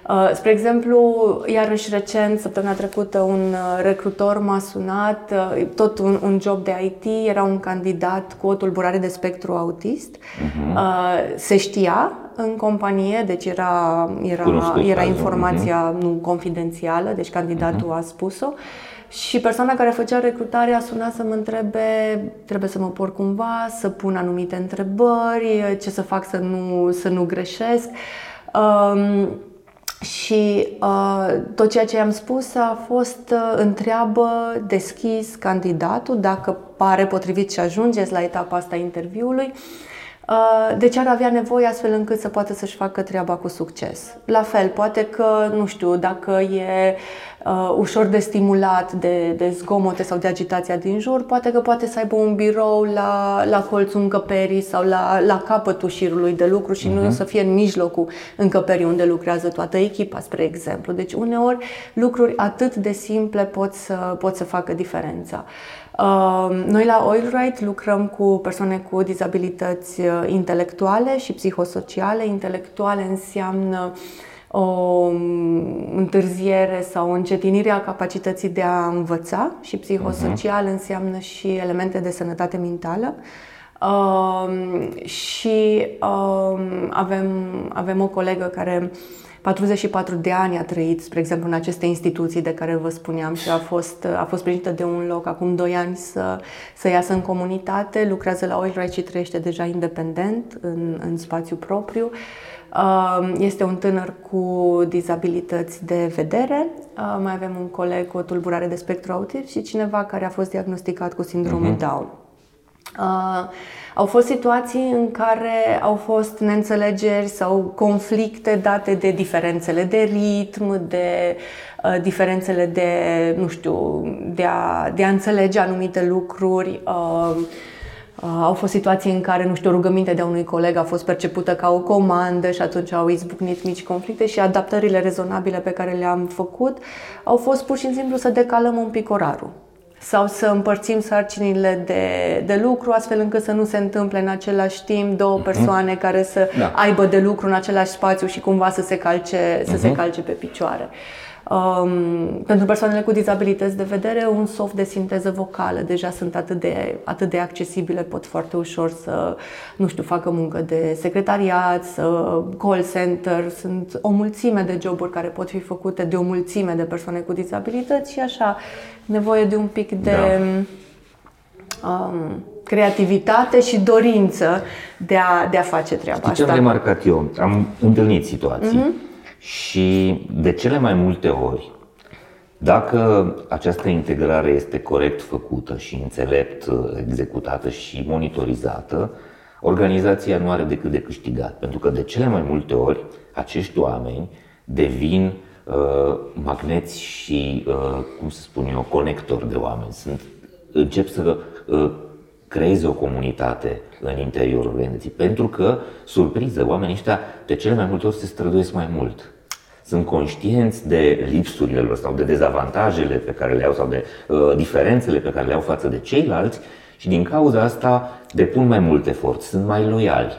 Uh, spre exemplu, iarăși recent, săptămâna trecută, un uh, recrutor m-a sunat, uh, tot un, un job de IT, era un candidat cu o tulburare de spectru autist. Uh-huh. Se știa în companie, deci era, era, era informația uh-huh. nu confidențială, deci candidatul uh-huh. a spus-o. Și persoana care făcea recrutarea a sunat să mă întrebe, trebuie să mă por cumva, să pun anumite întrebări, ce să fac să nu, să nu greșesc. Um, și uh, tot ceea ce i-am spus a fost uh, întreabă deschis candidatul dacă pare potrivit și ajungeți la etapa asta interviului. Uh, de ce ar avea nevoie astfel încât să poată să-și facă treaba cu succes. La fel, poate că, nu știu, dacă e uh, ușor de stimulat de, de zgomote sau de agitația din jur, poate că poate să aibă un birou la, la colțul încăperii sau la, la capătul șirului de lucru și uh-huh. nu mhm. să fie în mijlocul încăperii unde lucrează toată echipa, spre exemplu. Deci uneori lucruri atât de simple pot să, pot să facă diferența. Uh, noi la Oilright lucrăm cu persoane cu dizabilități uh, intelectuale și psihosociale. Intelectuale înseamnă uh, o întârziere sau o încetinire a capacității de a învăța și psihosocial uh-huh. înseamnă și elemente de sănătate mentală. Uh, și uh, avem, avem o colegă care 44 de ani a trăit, spre exemplu, în aceste instituții de care vă spuneam și a fost, a fost sprijinită de un loc acum 2 ani să, să iasă în comunitate, lucrează la Oilright și trăiește deja independent în, în spațiu propriu. Uh, este un tânăr cu dizabilități de vedere, mai avem un coleg cu o tulburare de spectru autism și cineva care a fost diagnosticat cu sindromul uh-huh. Down. Uh, au fost situații în care au fost neînțelegeri sau conflicte date de diferențele de ritm, de uh, diferențele de, nu știu, de a, de a înțelege anumite lucruri. Uh, Uh, au fost situații în care, nu știu, rugămintea de a unui coleg a fost percepută ca o comandă și atunci au izbucnit mici conflicte și adaptările rezonabile pe care le-am făcut au fost pur și simplu să decalăm un pic orarul sau să împărțim sarcinile de, de lucru astfel încât să nu se întâmple în același timp două mhm. persoane uh-huh. care să da. aibă de lucru în același spațiu și cumva să se calce, să uh-huh. se mhm. calce pe picioare. Uh, Um, pentru persoanele cu dizabilități de vedere, un soft de sinteză vocală deja sunt atât de, atât de accesibile, pot foarte ușor să, nu știu, facă muncă de secretariat, să call center, sunt o mulțime de joburi care pot fi făcute de o mulțime de persoane cu dizabilități și așa, nevoie de un pic de da. um, creativitate și dorință de a, de a face treaba Știi asta. ce am remarcat eu? Am întâlnit situații mm-hmm și de cele mai multe ori, dacă această integrare este corect făcută și înțelept uh, executată și monitorizată, organizația nu are decât de câștigat. Pentru că de cele mai multe ori acești oameni devin uh, magneți și, uh, cum să spun eu, conectori de oameni. Sunt, încep să uh, creeze o comunitate în interiorul organizației. Pentru că, surpriză, oamenii ăștia de cele mai multe ori se străduiesc mai mult sunt conștienți de lipsurile lor sau de dezavantajele pe care le au sau de uh, diferențele pe care le au față de ceilalți și din cauza asta depun mai mult efort, sunt mai loiali,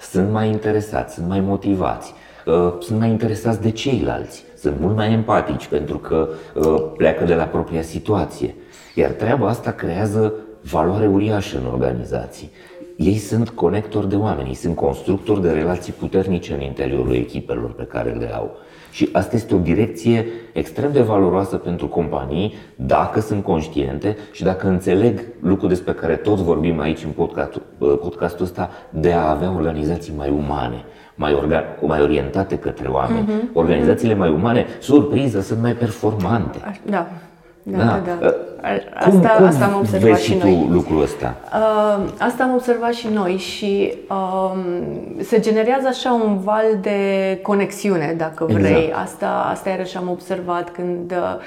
sunt mai interesați, sunt mai motivați, uh, sunt mai interesați de ceilalți, sunt mult mai empatici pentru că uh, pleacă de la propria situație. Iar treaba asta creează valoare uriașă în organizații. Ei sunt conectori de oameni, ei sunt constructori de relații puternice în interiorul echipelor pe care le au. Și asta este o direcție extrem de valoroasă pentru companii dacă sunt conștiente și dacă înțeleg lucrul despre care toți vorbim aici în podcastul, podcastul ăsta de a avea organizații mai umane, mai, orga, mai orientate către oameni. Uh-huh. Organizațiile mai umane, surpriză, sunt mai performante. Da. Da, da. da. da. Asta, cum, cum asta am observat vezi și tu noi. lucrul ăsta? Uh, asta am observat și noi și uh, se generează așa un val de conexiune, dacă vrei. Exact. Asta, asta iarăși am observat când uh,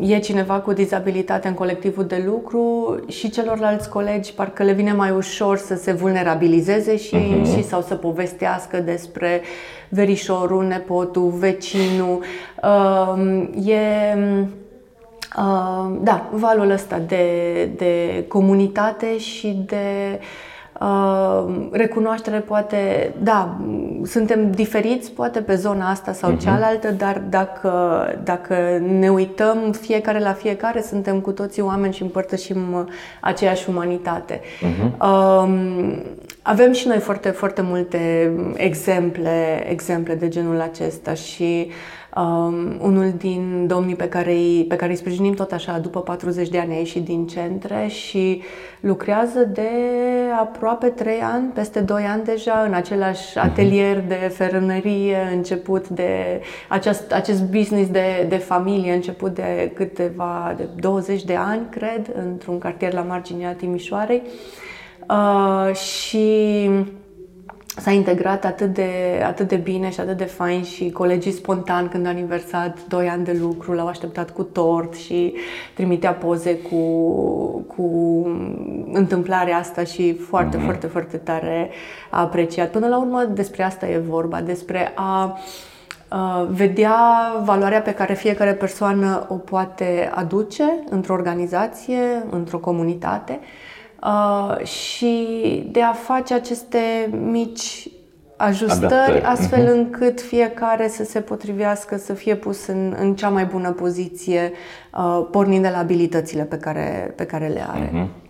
e cineva cu dizabilitate în colectivul de lucru și celorlalți colegi parcă le vine mai ușor să se vulnerabilizeze și uh-huh. și sau să povestească despre verișorul, nepotul, vecinul. Uh, e Uh, da, valul ăsta de, de comunitate și de uh, recunoaștere poate, da, suntem diferiți poate pe zona asta sau uh-huh. cealaltă, dar dacă, dacă ne uităm fiecare la fiecare, suntem cu toții oameni și împărtășim aceeași umanitate. Uh-huh. Uh, avem și noi foarte, foarte multe exemple, exemple de genul acesta și um, unul din domnii pe care, îi, pe care îi sprijinim tot așa după 40 de ani a ieșit din centre și lucrează de aproape 3 ani, peste 2 ani deja, în același mhm. atelier de ferănărie, început de acest, acest business de, de familie, început de câteva, de 20 de ani, cred, într-un cartier la marginea Timișoarei. Uh, și s-a integrat atât de, atât de bine și atât de fain și colegii spontan când a aniversat 2 ani de lucru l-au așteptat cu tort și trimitea poze cu, cu întâmplarea asta și foarte, mm-hmm. foarte, foarte tare a apreciat. Până la urmă despre asta e vorba, despre a vedea valoarea pe care fiecare persoană o poate aduce într-o organizație, într-o comunitate uh, și de a face aceste mici ajustări Adaptări. astfel uh-huh. încât fiecare să se potrivească, să fie pus în, în cea mai bună poziție, uh, pornind de la abilitățile pe care, pe care le are. Uh-huh.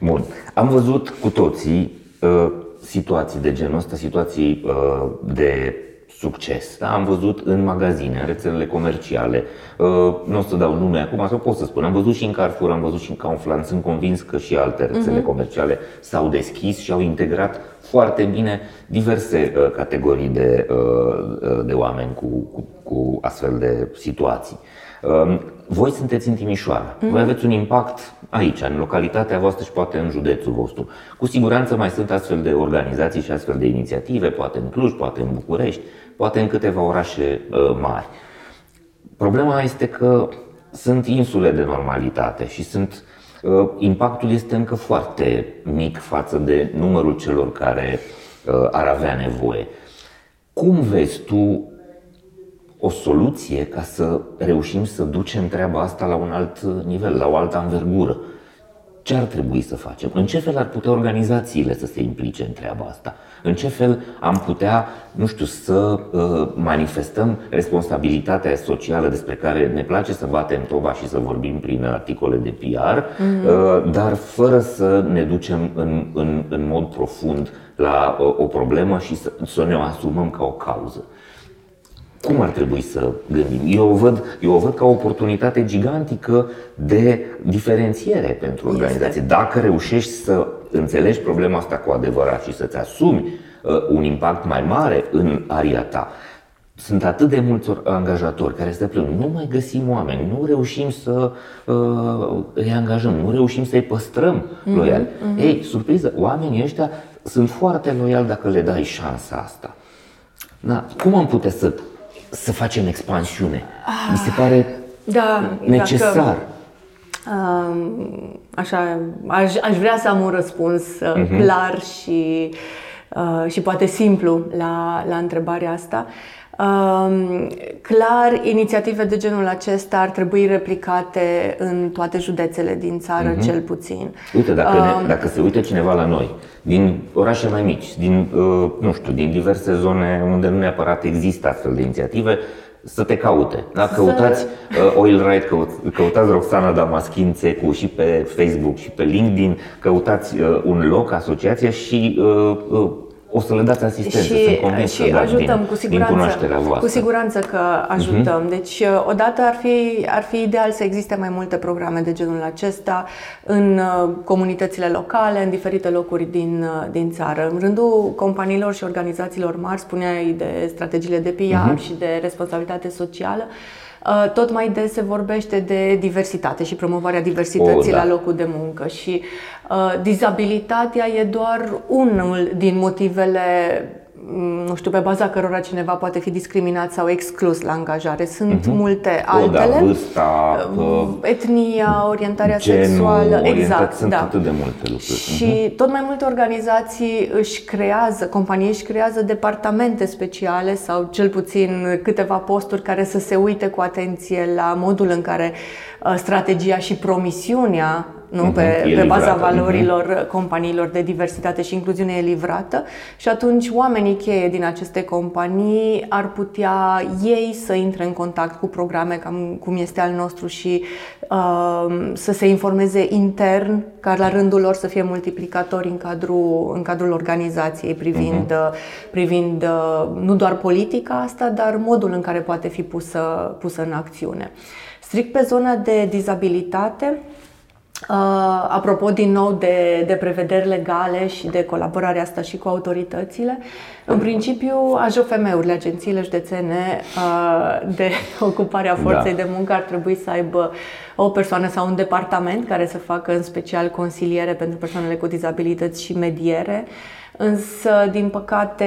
Bun. Am văzut cu toții uh, situații de genul ăsta, situații uh, de succes. Da? Am văzut în magazine, în rețelele comerciale, uh, nu o să dau nume acum, sau pot să spun, am văzut și în Carrefour, am văzut și în Kaufland, sunt convins că și alte rețele uh-huh. comerciale s-au deschis și au integrat foarte bine diverse uh, categorii de, uh, de oameni cu, cu, cu astfel de situații. Um, voi sunteți în Timișoara, mm-hmm. voi aveți un impact aici, în localitatea voastră și poate în județul vostru. Cu siguranță mai sunt astfel de organizații și astfel de inițiative, poate în Cluj, poate în București, poate în câteva orașe uh, mari. Problema este că sunt insule de normalitate și sunt uh, impactul este încă foarte mic față de numărul celor care uh, ar avea nevoie. Cum vezi tu o soluție ca să reușim să ducem treaba asta la un alt nivel, la o altă învergură? Ce ar trebui să facem? În ce fel ar putea organizațiile să se implice în treaba asta? În ce fel am putea, nu știu, să uh, manifestăm responsabilitatea socială despre care ne place să batem toba și să vorbim prin articole de PR, mm-hmm. uh, dar fără să ne ducem în, în, în mod profund la uh, o problemă și să, să ne o asumăm ca o cauză. Cum ar trebui să gândim? Eu o văd, eu o văd ca o oportunitate gigantică de diferențiere pentru organizație. Este. Dacă reușești să înțelegi problema asta cu adevărat și să-ți asumi uh, un impact mai mare în aria ta, sunt atât de mulți angajatori care se plâng, nu mai găsim oameni, nu reușim să uh, îi angajăm, nu reușim să-i păstrăm mm-hmm, loiali. Mm-hmm. Ei, surpriză, oamenii ăștia sunt foarte loiali dacă le dai șansa asta. Da. Cum am putea să să facem expansiune. Ah, Mi se pare da, necesar. Dacă, um, așa, aș, aș vrea să am un răspuns uh-huh. clar și, uh, și poate simplu la, la întrebarea asta. Um, clar, inițiative de genul acesta ar trebui replicate în toate județele din țară, uh-huh. cel puțin. Uite, dacă, ne, um, dacă se uită cineva la noi, din orașe mai mici, din, uh, nu știu, din diverse zone unde nu neapărat există astfel de inițiative, să te caute. Da? Căutați uh, Oil Right, căut, căutați Roxana Damaschin Țecu și pe Facebook și pe LinkedIn, căutați uh, un loc, asociația și uh, uh, o să le dați asistență, și, sunt convins și că ajutăm din, cu siguranță, din voastră. Cu siguranță că ajutăm. Uh-huh. Deci, uh, odată ar fi, ar fi ideal să existe mai multe programe de genul acesta în uh, comunitățile locale, în diferite locuri din, uh, din țară. În rândul companiilor și organizațiilor mari, spuneai de strategiile de PR uh-huh. Mhm. și de responsabilitate socială, Uh, tot mai des se vorbește de diversitate și promovarea diversității oh, da. la locul de muncă și uh, dizabilitatea e doar unul din motivele Mm, nu știu, pe baza cărora cineva poate fi discriminat sau exclus la angajare. Sunt uh-huh. multe altele. O, da, vârsta, uh, etnia, orientarea genul, sexuală, exact, sunt da. atât de multe lucruri. Și uh-huh. tot mai multe organizații își creează, companii își creează departamente speciale sau cel puțin câteva posturi care să se uite cu atenție la modul în care uh, strategia și promisiunea nu? Uh-huh, pe, pe baza livrată. valorilor uh-huh. companiilor de diversitate și incluziune e livrată și atunci oamenii cheie din aceste companii ar putea ei să intre în contact cu programe cam cum este al nostru și uh, să se informeze intern ca la rândul lor să fie multiplicatori în cadrul, în cadrul organizației privind, uh-huh. privind uh, nu doar politica asta, dar modul în care poate fi pusă, pusă în acțiune. Strict pe zona de dizabilitate, Uh, apropo din nou de, de prevederi legale și de colaborarea asta și cu autoritățile, în principiu AJOFM-urile, agențiile județene uh, de ocupare a forței da. de muncă ar trebui să aibă o persoană sau un departament care să facă în special consiliere pentru persoanele cu dizabilități și mediere. Însă, din păcate,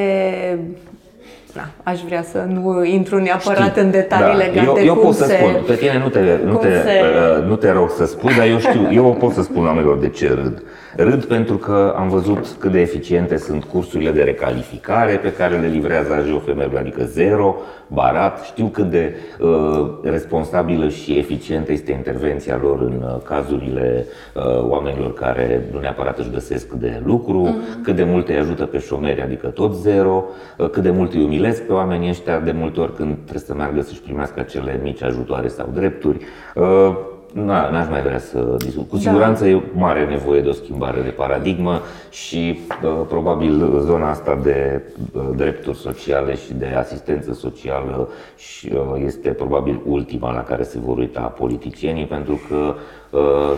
da, aș vrea să nu intru neapărat știu, în detalii da. legate eu, eu cum pot se, să spun, pe tine nu te, nu, te, se... uh, nu te rog să spui, dar eu știu, eu pot să spun oamenilor de ce râd. Râd pentru că am văzut cât de eficiente sunt cursurile de recalificare pe care le livrează AJOFM, adică zero, barat. Știu cât de uh, responsabilă și eficientă este intervenția lor în uh, cazurile uh, oamenilor care nu neapărat își găsesc de lucru, uh-huh. cât de mult îi ajută pe șomeri, adică tot zero, uh, cât de mult îi umilesc pe oamenii ăștia de multe ori când trebuie să meargă să-și primească acele mici ajutoare sau drepturi. Uh, n-aș mai vrea să discut. Cu da. siguranță da. e mare nevoie de o schimbare de paradigmă și uh, probabil zona asta de uh, drepturi sociale și de asistență socială și, uh, este probabil ultima la care se vor uita politicienii pentru că uh,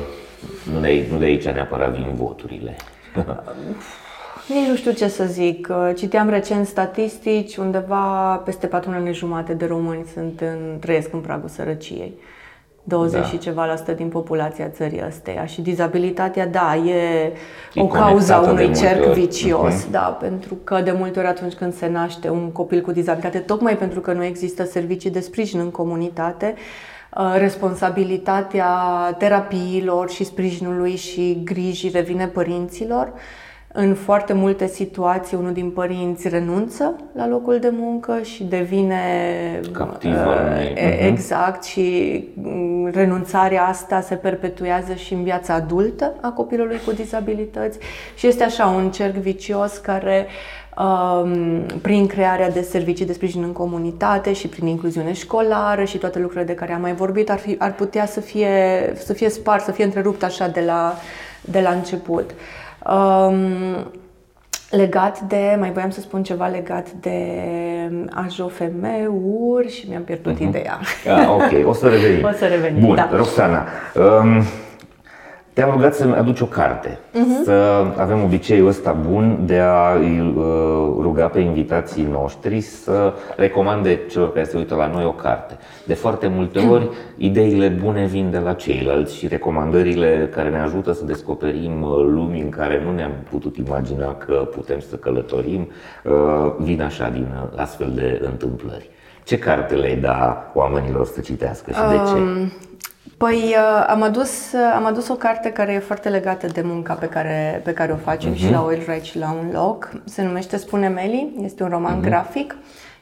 nu, de, nu de aici neapărat vin voturile. Nici nu știu ce să zic. Uh, citeam recent statistici, undeva peste 4 milioane jumate de români sunt în, trăiesc în pragul sărăciei. 20 da. și ceva la sută din populația țării ăsteia și dizabilitatea, da, e, e o cauza unui cerc ori. vicios, uh-huh. da, pentru că de multe ori atunci când se naște un copil cu dizabilitate, tocmai pentru că nu există servicii de sprijin în comunitate, uh, responsabilitatea terapiilor și sprijinului și grijii revine părinților. În foarte multe situații, unul din părinți renunță la locul de muncă și devine captiv. Uh, exact și mm, renunțarea asta se perpetuează și în viața adultă a copilului cu dizabilități și este așa un cerc vicios care um, prin crearea de servicii de sprijin în comunitate și prin incluziune școlară și toate lucrurile de care am mai vorbit ar, fi, ar putea să fie, să fie spart, să fie întrerupt așa de la, de la început. Um, legat de, mai voiam să spun ceva legat de AJOFM-uri și mi-am pierdut uh-huh. ideea. Ah, ok, o să revenim. o să revenim, Bun, da. Roxana, um, te-am rugat să-mi aduci o carte, uh-huh. să avem obiceiul ăsta bun de a îi uh, ruga pe invitații noștri să recomande celor care se uită la noi o carte. De foarte multe ori, ideile bune vin de la ceilalți și recomandările care ne ajută să descoperim uh, lumi în care nu ne-am putut imagina că putem să călătorim, uh, vin așa din astfel de întâmplări. Ce carte le-ai da oamenilor să citească și um, de ce? Um, Păi uh, am adus, uh, am adus o carte care e foarte legată de munca pe care, pe care o facem uh-huh. și la Oil Right și la un loc. Se numește Spune Meli, este un roman uh-huh. grafic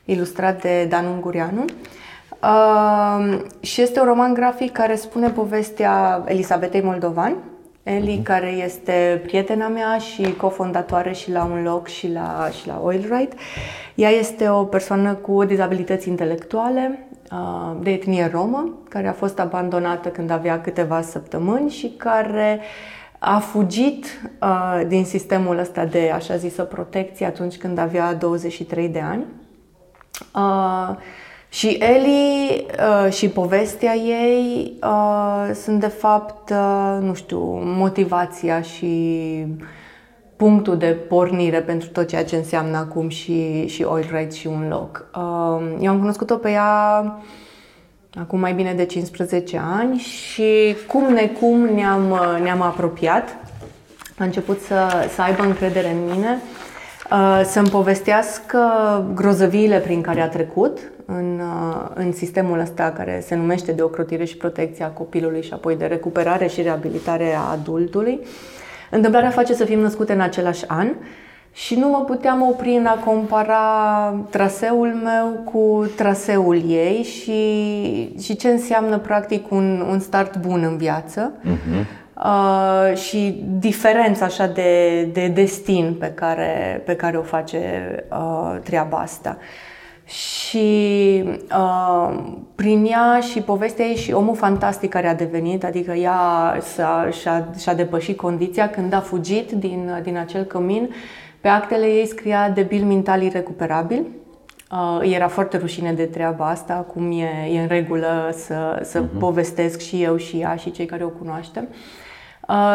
ilustrat de Dan Ungureanu. Uh, și este un roman grafic care spune povestea Elisabetei Moldovan, Eli, uh-huh. care este prietena mea și cofondatoare și la un loc și la, și la Oil Right. Ea este o persoană cu dizabilități intelectuale, de etnie romă, care a fost abandonată când avea câteva săptămâni și care a fugit uh, din sistemul ăsta de așa zisă protecție atunci când avea 23 de ani. Uh, și Eli uh, și povestea ei uh, sunt de fapt, uh, nu știu, motivația și punctul de pornire pentru tot ceea ce înseamnă acum și, și Oil Rights și un loc. Um, eu am cunoscut-o pe ea acum mai bine de 15 ani și cum necum ne-am, ne-am apropiat. A început să, să aibă încredere în mine, uh, să-mi povestească grozăviile prin care a trecut în, uh, în sistemul ăsta care se numește de ocrotire și protecție a copilului și apoi de recuperare și reabilitare a adultului. Întâmplarea face să fim născute în același an și nu mă puteam opri în a compara traseul meu cu traseul ei și, și ce înseamnă practic un, un start bun în viață. Uh-huh. Uh, și diferența așa de, de destin pe care, pe care o face uh, treaba asta. Și uh, prin ea și povestea ei și omul fantastic care a devenit, adică ea s-a, și-a, și-a depășit condiția când a fugit din, din acel cămin pe actele ei scria debil mental irecuperabil. Uh, era foarte rușine de treaba asta, acum e, e în regulă să, să uh-huh. povestesc și eu și ea și cei care o cunoaștem. Uh,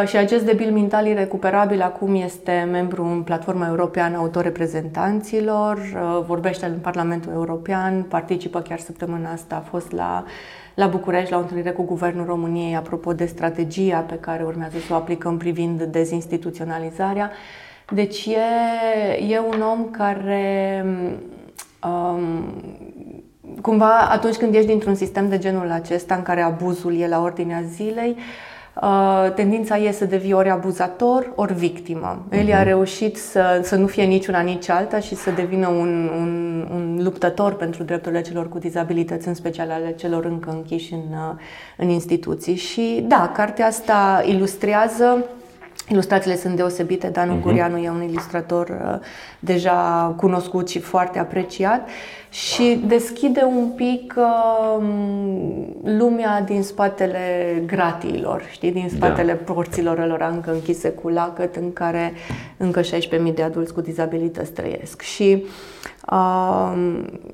și acest debil mental irecuperabil acum este membru în Platforma Europeană Autoreprezentanților, uh, vorbește în Parlamentul European, participă chiar săptămâna asta, a fost la, la București la o întâlnire cu Guvernul României apropo de strategia pe care urmează să o aplicăm privind dezinstituționalizarea. Deci e, e un om care um, cumva atunci când ești dintr-un sistem de genul acesta în care abuzul e la ordinea zilei, Uh, tendința e să devii ori abuzator, ori victimă. El uh-huh. a mhm. reușit să, să nu fie nici una, nici alta și să devină un, un, un luptător pentru drepturile celor cu dizabilități, în special ale celor încă închiși în, uh, în instituții. Și da, cartea asta ilustrează Ilustrațiile sunt deosebite, Danu uh-huh. Gurianu e un ilustrator uh, deja cunoscut și foarte apreciat și deschide un pic uh, lumea din spatele gratiilor, știi, din da. spatele da. porților lor încă închise cu lacăt în care încă 16.000 de adulți cu dizabilități trăiesc. Și uh,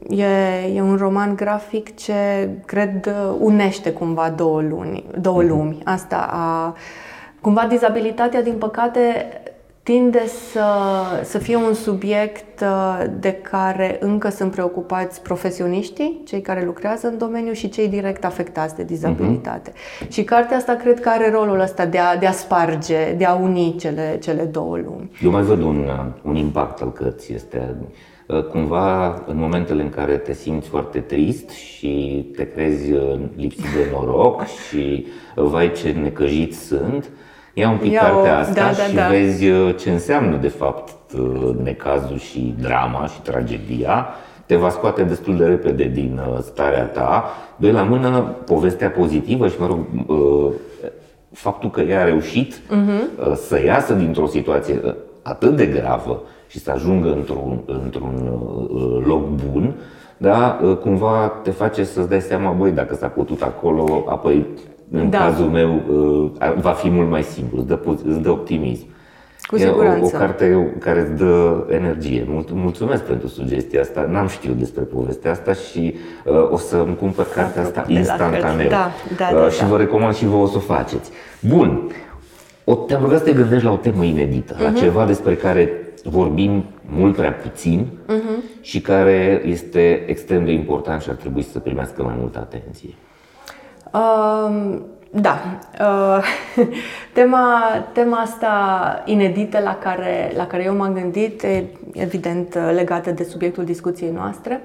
e, e un roman grafic ce cred unește cumva două, luni, două uh-huh. lumi. Asta a Cumva dizabilitatea, din păcate, tinde să, să fie un subiect uh, de care încă sunt preocupați profesioniștii, cei care lucrează în domeniu și cei direct afectați de dizabilitate. Uh-huh. Și cartea asta cred că are rolul ăsta de a, de a sparge, de a uni cele, cele două lumi. Eu mai văd un, un impact al cărții. Este uh, cumva în momentele în care te simți foarte trist și te crezi uh, lipsit de noroc și vai ce necăjiți sunt, Ia un pic Ia cartea o, asta da, da, și da. vezi uh, ce înseamnă de fapt uh, necazul și drama și tragedia. Te va scoate destul de repede din uh, starea ta. Doi la mână, povestea pozitivă și, mă rog, faptul că ea a reușit uh-huh. să iasă dintr-o situație atât de gravă și să ajungă într-un, într-un loc bun, da, cumva te face să-ți dai seama, băi, dacă s-a putut acolo, apoi în da. cazul meu uh, va fi mult mai simplu, îți dă, îți dă optimism. Cu e siguranță. O, o carte care îți dă energie. Mulțumesc pentru sugestia asta. N-am știut despre povestea asta și uh, o să-mi cumpăr cartea asta instantaneu. Da, da, uh, da, și vă recomand și vă o să o faceți. Bun. O, te-am rugat să te gândești la o temă inedită, uh-huh. la mhm. ceva despre care vorbim mult prea puțin uh-huh. și care este extrem de important și ar trebui să primească mai multă atenție. Uh, da. Uh, tema, tema asta inedită la care, la care eu m-am gândit, e evident legată de subiectul discuției noastre.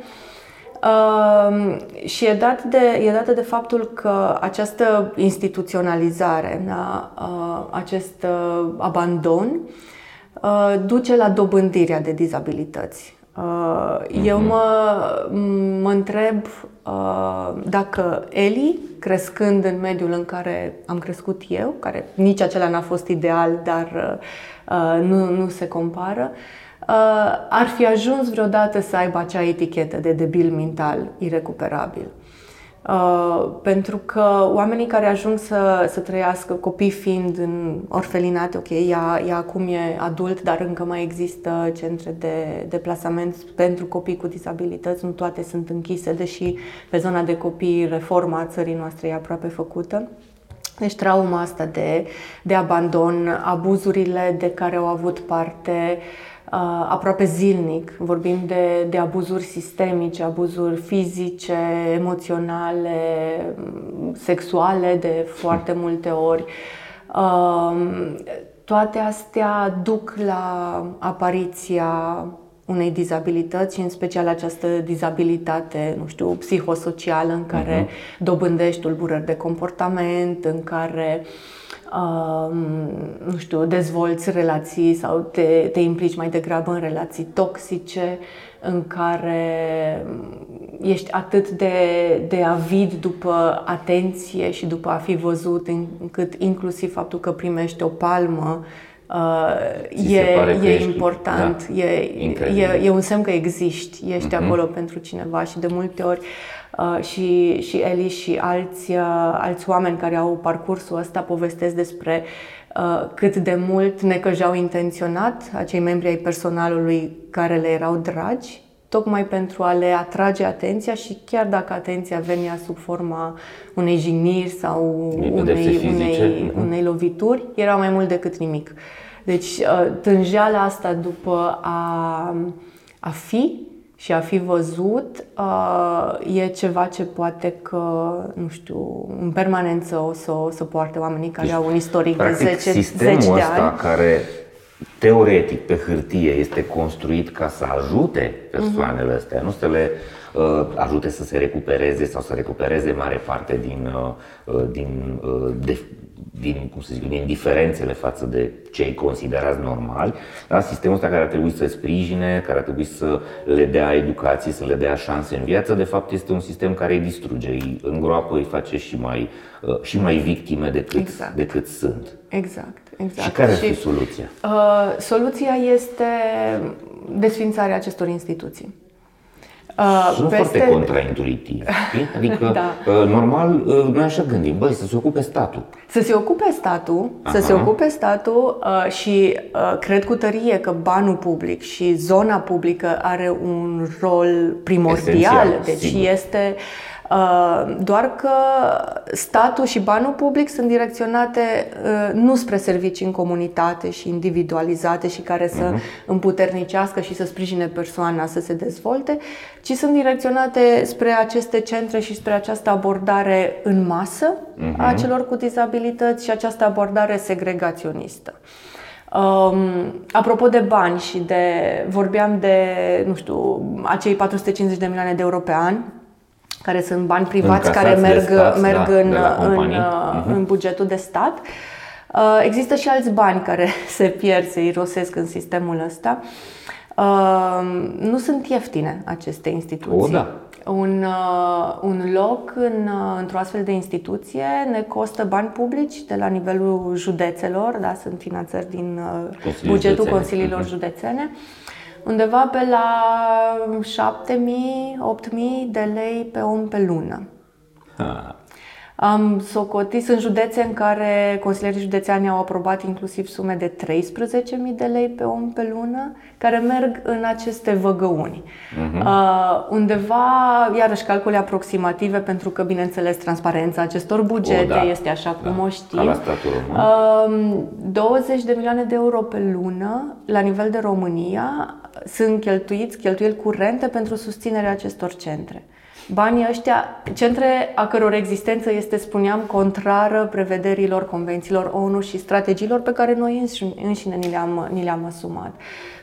Uh, și e, dat de, e dată de faptul că această instituționalizare, da, uh, acest uh, abandon, uh, duce la dobândirea de dizabilități. Uh, eu mhm. mă, mă întreb uh, dacă Eli, crescând în mediul în care am crescut eu, care nici acela n-a fost ideal, dar uh, nu, nu se compară, ar fi ajuns vreodată să aibă acea etichetă de debil mental irecuperabil. Uh, pentru că oamenii care ajung să, să trăiască, copii fiind în orfelinate, ok, ea, ea acum e adult, dar încă mai există centre de, de plasament pentru copii cu disabilități, nu toate sunt închise, deși pe zona de copii reforma țării noastre e aproape făcută. Deci trauma asta de, de abandon, abuzurile de care au avut parte, aproape zilnic. Vorbim de, de abuzuri sistemice, abuzuri fizice, emoționale, sexuale de foarte multe ori. Toate astea duc la apariția unei dizabilități și în special această dizabilitate, nu știu, psihosocială în care uh-huh. dobândești tulburări de comportament, în care uh, nu știu, dezvolți relații sau te, te implici mai degrabă în relații toxice, în care ești atât de, de avid după atenție și după a fi văzut, încât inclusiv faptul că primești o palmă Uh, e, e important, da. e, e, e un semn că existi, ești uh-huh. acolo pentru cineva și de multe ori uh, și, și Eli și alți, uh, alți oameni care au parcursul ăsta povestesc despre uh, cât de mult necăjeau intenționat acei membri ai personalului care le erau dragi tocmai pentru a le atrage atenția și chiar dacă atenția venea sub forma unei jigniri sau unei, unei, mhm. unei lovituri, era mai mult decât nimic. Deci uh, tânjeala asta după a, a fi și a fi văzut uh, e ceva ce poate că, nu știu, în permanență o să, o să poarte oamenii care deci, au un istoric de 10, sistemul 10 de ăsta ani. care teoretic pe hârtie este construit ca să ajute persoanele uh-huh. astea, nu să le uh, ajute să se recupereze sau să recupereze mare parte din, uh, uh din uh, de, din, cum să zic, din diferențele față de cei considerați normali, da? sistemul ăsta care ar trebui să sprijine, care ar trebui să le dea educație, să le dea șanse în viață, de fapt este un sistem care îi distruge, îi îngroapă, îi face și mai, uh, și mai victime decât, exact. decât sunt. Exact. Exact. Și care ar fi soluția? Uh, soluția este desfințarea acestor instituții. Uh, Sunt peste... foarte contraintuitiv. Adică, da. uh, normal, uh, noi așa gândim, băi, să se ocupe statul. Să se ocupe statul, Aha. să se ocupe statul uh, și uh, cred cu tărie că banul public și zona publică are un rol primordial. Esențial, deci sigur. este uh, Uh, doar că statul și banul public sunt direcționate uh, nu spre servicii în comunitate și individualizate și care să uh-huh. împuternicească și să sprijine persoana să se dezvolte, ci sunt direcționate spre aceste centre și spre această abordare în masă uh-huh. a mhm. celor cu dizabilități și această abordare segregaționistă. Um, apropo de bani și de, vorbeam de, nu știu, acei 450 de milioane de euro pe an care sunt bani privați care merg, stat, merg da, în, în, uh-huh. în bugetul de stat. Uh, există și alți bani care se pierd, se irosesc în sistemul ăsta. Uh, nu sunt ieftine aceste instituții. O, da. Un, uh, un loc în, într-o astfel de instituție ne costă bani publici de la nivelul județelor, da, sunt finanțări din bugetul județene. consiliilor uh-huh. județene undeva pe la 7.000-8.000 de lei pe om pe lună. Ha. Am socotit, sunt județe în care consilierii județeani au aprobat inclusiv sume de 13.000 de lei pe om pe lună, care merg în aceste văgăuni. Uh-huh. Uh, undeva, iarăși calcule aproximative, pentru că, bineînțeles, transparența acestor bugete o, da. este așa da. cum o știm. Uh, 20 de milioane de euro pe lună, la nivel de România, sunt cheltuiți, cheltuieli curente pentru susținerea acestor centre. Banii ăștia, centre a căror existență este, spuneam, contrară prevederilor convențiilor ONU și strategiilor pe care noi înșine ni le-am, ni le-am asumat.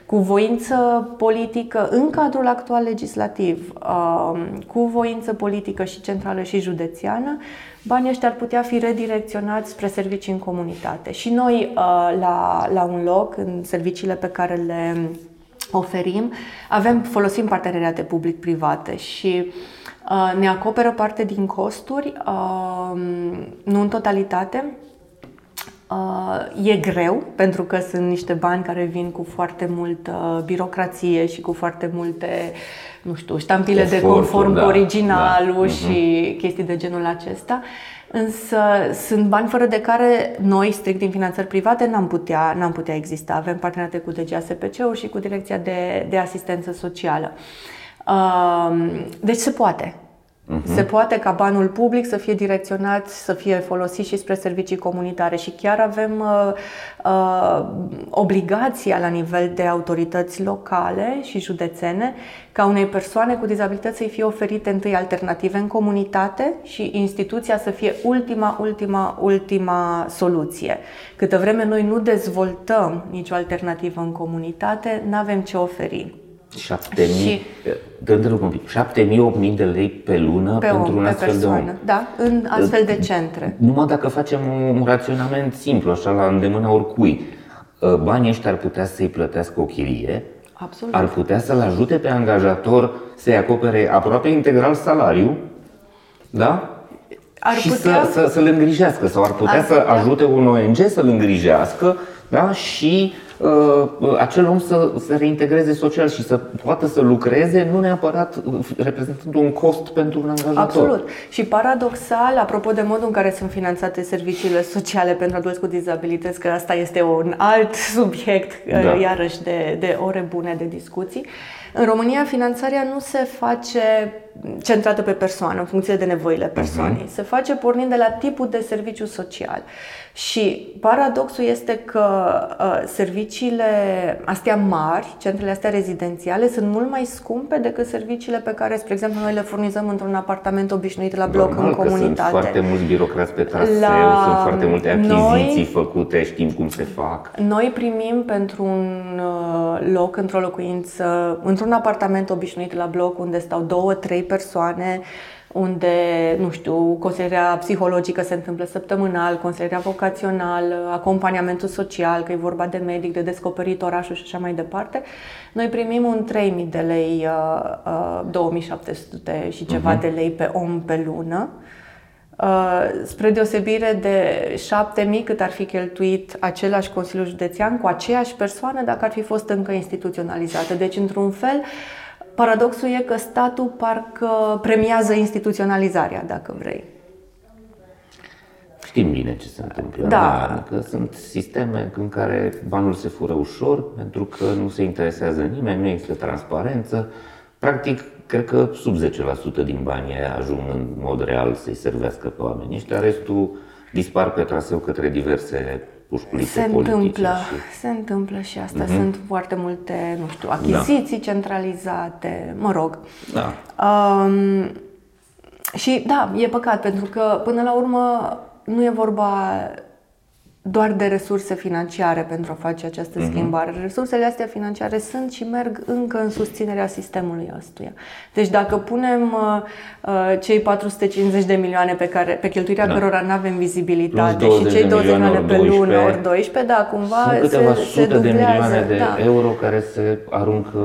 Cu voință politică în cadrul actual legislativ, um, cu voință politică și centrală și județiană, banii ăștia ar putea fi redirecționați spre servicii în comunitate. Și noi, uh, la, la un loc, în serviciile pe care le oferim, avem, folosim parteneriate public-private și uh, Uh, ne acoperă parte din costuri, uh, nu în totalitate. Uh, e greu pentru că sunt niște bani care vin cu foarte multă birocrație și cu foarte multe, nu știu, ștampile Efortul, de conform da, originalul da. și uh-huh. chestii de genul acesta. Însă sunt bani fără de care noi, strict din finanțări private, n-am putea, n-am putea exista. Avem parteneriate cu DGASPC-ul și cu Direcția de, de Asistență Socială. Uh, deci se poate. Uh-huh. Se poate ca banul public să fie direcționat, să fie folosit și spre servicii comunitare și chiar avem uh, uh, obligația la nivel de autorități locale și județene ca unei persoane cu dizabilități să-i fie oferite întâi alternative în comunitate și instituția să fie ultima, ultima, ultima soluție. Câtă vreme noi nu dezvoltăm nicio alternativă în comunitate, nu avem ce oferi. 7000, și... dă un pic, 7000, 8000 de lei pe lună pe pentru om, un astfel persoană. de om. Da, în astfel de centre. Numai dacă facem un raționament simplu, așa la îndemâna oricui, ă, banii ăștia ar putea să-i plătească o chirie, Absolut. ar putea să-l ajute pe angajator să-i acopere aproape integral salariu, da? Ar și putea... să, să, să-l îngrijească sau ar putea ar să putea... ajute un ONG să-l îngrijească da? și uh, acel om să se reintegreze social și să poată să lucreze, nu neapărat uh, reprezentând un cost pentru un angajator. Absolut. Și paradoxal, apropo de modul în care sunt finanțate serviciile sociale pentru adulți cu dizabilități, că asta este un alt subiect, uh, da. iarăși, de, de ore bune de discuții, în România finanțarea nu se face centrată pe persoană, în funcție de nevoile persoanei. Uh-huh. Se face pornind de la tipul de serviciu social. Și paradoxul este că uh, serviciile astea mari, centrele astea rezidențiale, sunt mult mai scumpe decât serviciile pe care, spre exemplu, noi le furnizăm într-un apartament obișnuit la bloc Normal în comunitate. Sunt foarte mulți birocrați pe traseu, la... sunt foarte multe achiziții noi, făcute, știm cum se fac. Noi primim pentru un uh, loc, într-o locuință, într-un apartament obișnuit la bloc unde stau două, trei persoane, unde, nu știu, consilierea psihologică se întâmplă săptămânal, consilierea vocațională, acompaniamentul social, că e vorba de medic, de descoperit orașul și așa mai departe, noi primim un 3000 de lei, uh, uh, 2700 și ceva uh-huh. de lei pe om pe lună. Uh, spre deosebire de 7000 cât ar fi cheltuit același Consiliu Județean cu aceeași persoană dacă ar fi fost încă instituționalizată. Deci, într-un fel, Paradoxul e că statul parcă premiază instituționalizarea, dacă vrei. Știm bine ce se întâmplă. Da. Că sunt sisteme în care banul se fură ușor, pentru că nu se interesează nimeni, nu există transparență. Practic, cred că sub 10% din banii ajung în mod real să-i servească pe oameni ăștia, restul dispar pe traseu către diverse se întâmplă, și... se întâmplă și asta. Mm-hmm. Sunt foarte multe, nu știu, achiziții da. centralizate, mă rog. Da. Um, și da, e păcat, pentru că până la urmă nu e vorba doar de resurse financiare pentru a face această uh-huh. schimbare. Resursele astea financiare sunt și merg încă în susținerea sistemului ăstuia. Deci dacă punem uh, uh cei 450 de milioane pe, care, pe cheltuirea da. cărora nu avem vizibilitate și cei 20 de milioane pe 12, lună ori 12, da, cumva sunt câteva se, sute se de milioane de da. euro care se aruncă,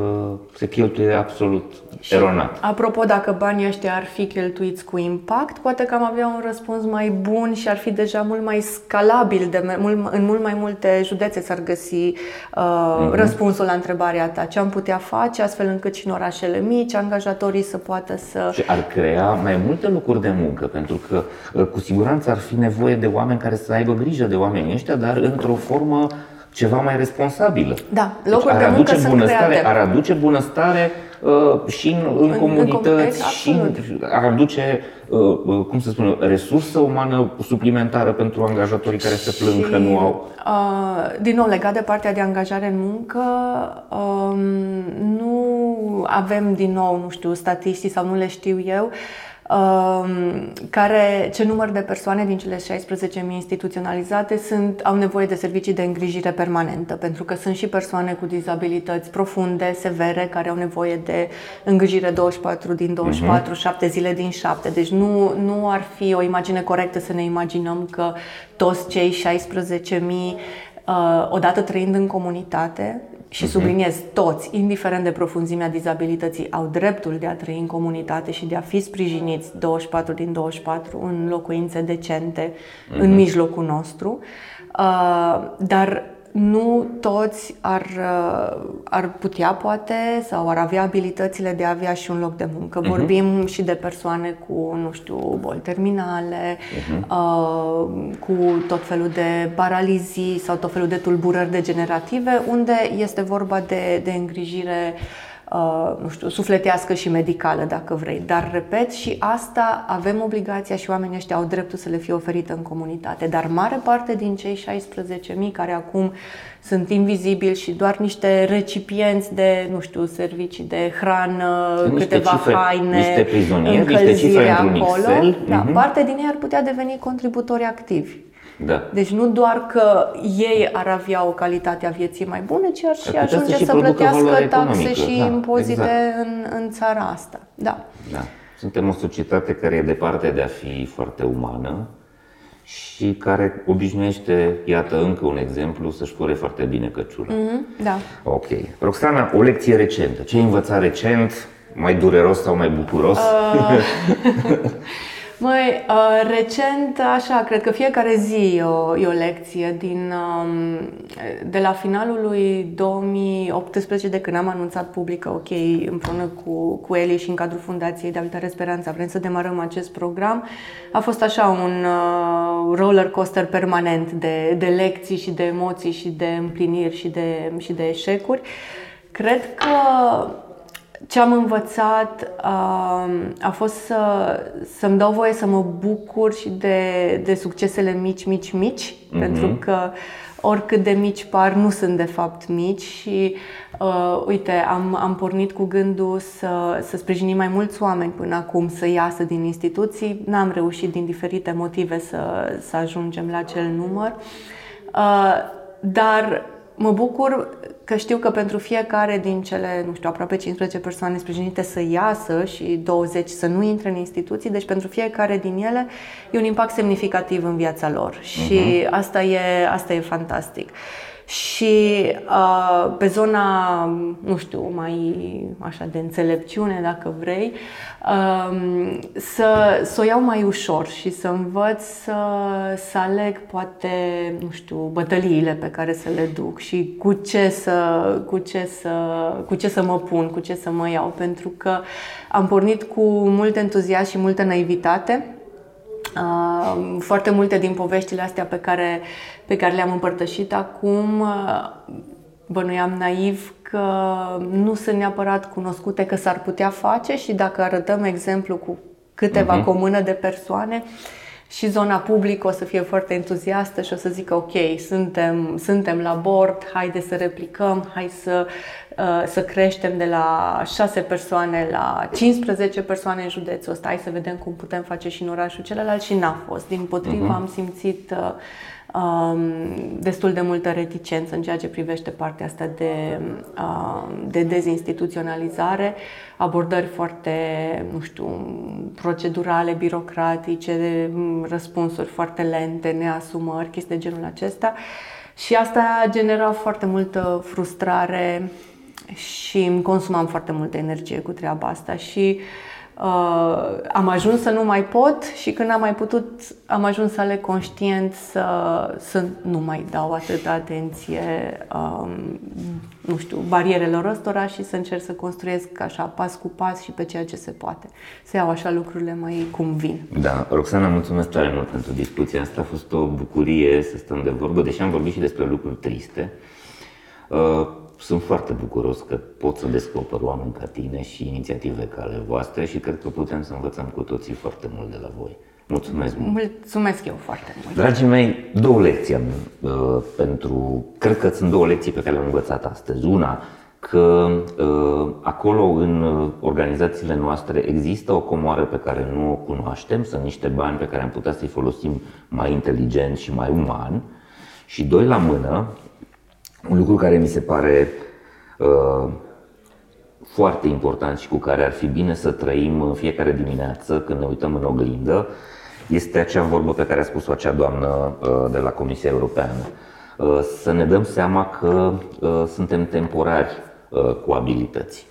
se cheltuie absolut și, eronat. Apropo, dacă banii ăștia ar fi cheltuiți cu impact, poate că am avea un răspuns mai bun și ar fi deja mult mai scalabil de mult, în mult mai multe județe s-ar găsi uh, mm-hmm. răspunsul la întrebarea ta. Ce am putea face astfel încât și în orașele mici angajatorii să poată să... Și ar crea mai multe locuri de muncă, pentru că uh, cu siguranță ar fi nevoie de oameni care să aibă grijă de oamenii ăștia, dar într-o formă ceva mai responsabilă. Da, locuri deci, de muncă sunt bunăstare, create. Ar aduce bunăstare uh, și în, în, în comunități în, și ar aduce, uh, uh, cum să spun, resursă umană suplimentară pentru angajatorii care se plâng și, că nu au. Uh, din nou, legat de partea de angajare în muncă, uh, nu avem din nou, nu știu, statistici sau nu le știu eu, Um, care, ce număr de persoane din cele 16.000 instituționalizate sunt, au nevoie de servicii de îngrijire permanentă, pentru că sunt și persoane cu dizabilități profunde, severe, care au nevoie de îngrijire 24 din 24, uh-huh. 7 zile din 7. Deci nu, nu ar fi o imagine corectă să ne imaginăm că toți cei 16.000 Uh, odată trăind în comunitate, și mhm. subliniez toți, indiferent de profunzimea dizabilității, au dreptul de a trăi în comunitate și de a fi sprijiniți 24 din 24 în locuințe decente uh-huh. în mhm. mijlocul nostru. Uh, dar nu toți ar, uh, ar putea, poate, sau ar avea abilitățile de a avea și un loc de muncă. Uh-huh. Vorbim și de persoane cu, nu știu, boli terminale, uh-huh. uh, cu tot felul de paralizii sau tot felul de tulburări degenerative, unde este vorba de, de îngrijire uh, nu știu, sufletească și medicală, dacă vrei. Dar, repet, și asta avem obligația și oamenii ăștia au dreptul să le fie oferită în comunitate. Dar mare parte din cei 16.000 care acum sunt invizibili și doar niște recipienți de, nu știu, servicii de hrană, niște câteva cifre, haine, niște prizonieri, niște cifre acolo, Excel. Da, uh-huh. parte din ei ar putea deveni contributori activi. Da. Deci nu doar că ei ar avea o calitate a vieții mai bună, ci ar și ajunge să, să plătească taxe și da, impozite exact. în, în țara asta. Da. da. Suntem o societate care e departe de a fi foarte umană și care obișnuiește, iată încă un exemplu, să-și fure foarte bine căciula. Mm-hmm, da. Ok. Roxana, o lecție recentă. Ce ai învățat recent? Mai dureros sau mai bucuros? Uh... Măi, uh, recent, așa, cred că fiecare zi e o, e o lecție din, um, de la finalul lui 2018, de când am anunțat public ok, împreună cu, cu Eli și în cadrul Fundației de Abitare Speranța, vrem să demarăm acest program. A fost așa un uh, roller coaster permanent de, de lecții și de emoții și de împliniri și de, și de eșecuri. Cred că ce am învățat uh, a fost să, să-mi dau voie să mă bucur și de, de succesele mici, mici, mici, mm-hmm. pentru că oricât de mici par, nu sunt de fapt mici și uh, uite, am, am pornit cu gândul să, să sprijinim mai mulți oameni până acum să iasă din instituții. N-am reușit din diferite motive să, să ajungem la acel număr. Uh, dar mă bucur că știu că pentru fiecare din cele, nu știu, aproape 15 persoane sprijinite să iasă și 20 să nu intre în instituții, deci pentru fiecare din ele e un impact semnificativ în viața lor și uh-huh. asta, e, asta e fantastic. Și uh, pe zona, nu știu, mai așa de înțelepciune, dacă vrei, uh, să, să o iau mai ușor și să învăț să, să aleg poate, nu știu, bătăliile pe care să le duc și cu ce să, cu ce să, cu ce să mă pun, cu ce să mă iau, pentru că am pornit cu mult entuziasm și multă naivitate. Uh, foarte multe din poveștile astea pe care, pe care le-am împărtășit acum uh, bănuiam naiv că nu sunt neapărat cunoscute, că s-ar putea face și dacă arătăm exemplu cu câteva uh-huh. comună de persoane, și zona publică o să fie foarte entuziastă și o să zică ok, suntem, suntem la bord, haide să replicăm, hai să, uh, să creștem de la 6 persoane la 15 persoane în județul ăsta, hai să vedem cum putem face și în orașul celălalt și n-a fost. Din potrivă uh-huh. am simțit uh, um, destul de multă reticență în ceea ce privește partea asta de, um, de dezinstituționalizare, abordări foarte, nu știu, procedurale, birocratice, răspunsuri foarte lente, neasumări, chestii de genul acesta. Și asta genera foarte multă frustrare și îmi consumam foarte multă energie cu treaba asta și uh, uh, am ajuns să nu mai pot și când am mai putut, am ajuns să le conștient să, să nu mai dau atâta atenție, um, nu știu, barierelor ăstora și să încerc să construiesc așa pas cu pas și pe ceea ce se poate. Să iau așa lucrurile mai cum vin. Da, Roxana, mulțumesc tare mult pentru discuția asta. A fost o bucurie să stăm de vorbă, deși am vorbit și despre lucruri triste. Uh, sunt foarte bucuros că pot să descoper oameni ca tine și inițiative ca ale voastre și cred că putem să învățăm cu toții foarte mult de la voi. Mulțumesc mult! Mulțumesc eu foarte mult! Dragii mei, două lecții am uh, pentru... Cred că sunt două lecții pe care le-am învățat astăzi. Una, că uh, acolo în uh, organizațiile noastre există o comoară pe care nu o cunoaștem, sunt niște bani pe care am putea să-i folosim mai inteligent și mai uman. Și doi la mână, un lucru care mi se pare uh, foarte important și cu care ar fi bine să trăim în fiecare dimineață când ne uităm în oglindă este acea vorbă pe care a spus-o acea doamnă uh, de la Comisia Europeană. Uh, să ne dăm seama că uh, suntem temporari uh, cu abilități.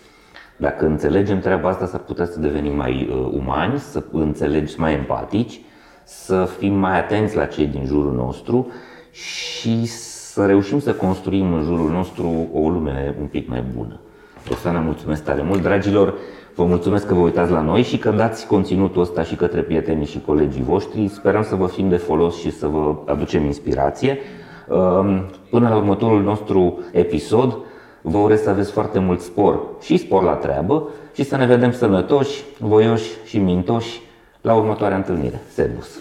Dacă înțelegem treaba asta, s-ar putea să devenim mai uh, umani, să înțelegi mai empatici, să fim mai atenți la cei din jurul nostru și să reușim să construim în jurul nostru o lume un pic mai bună. Roxana, mulțumesc tare mult. Dragilor, vă mulțumesc că vă uitați la noi și că dați conținutul ăsta și către prietenii și colegii voștri. Sperăm să vă fim de folos și să vă aducem inspirație. Până la următorul nostru episod, Vă urez să aveți foarte mult spor și spor la treabă și să ne vedem sănătoși, voioși și mintoși la următoarea întâlnire. Servus!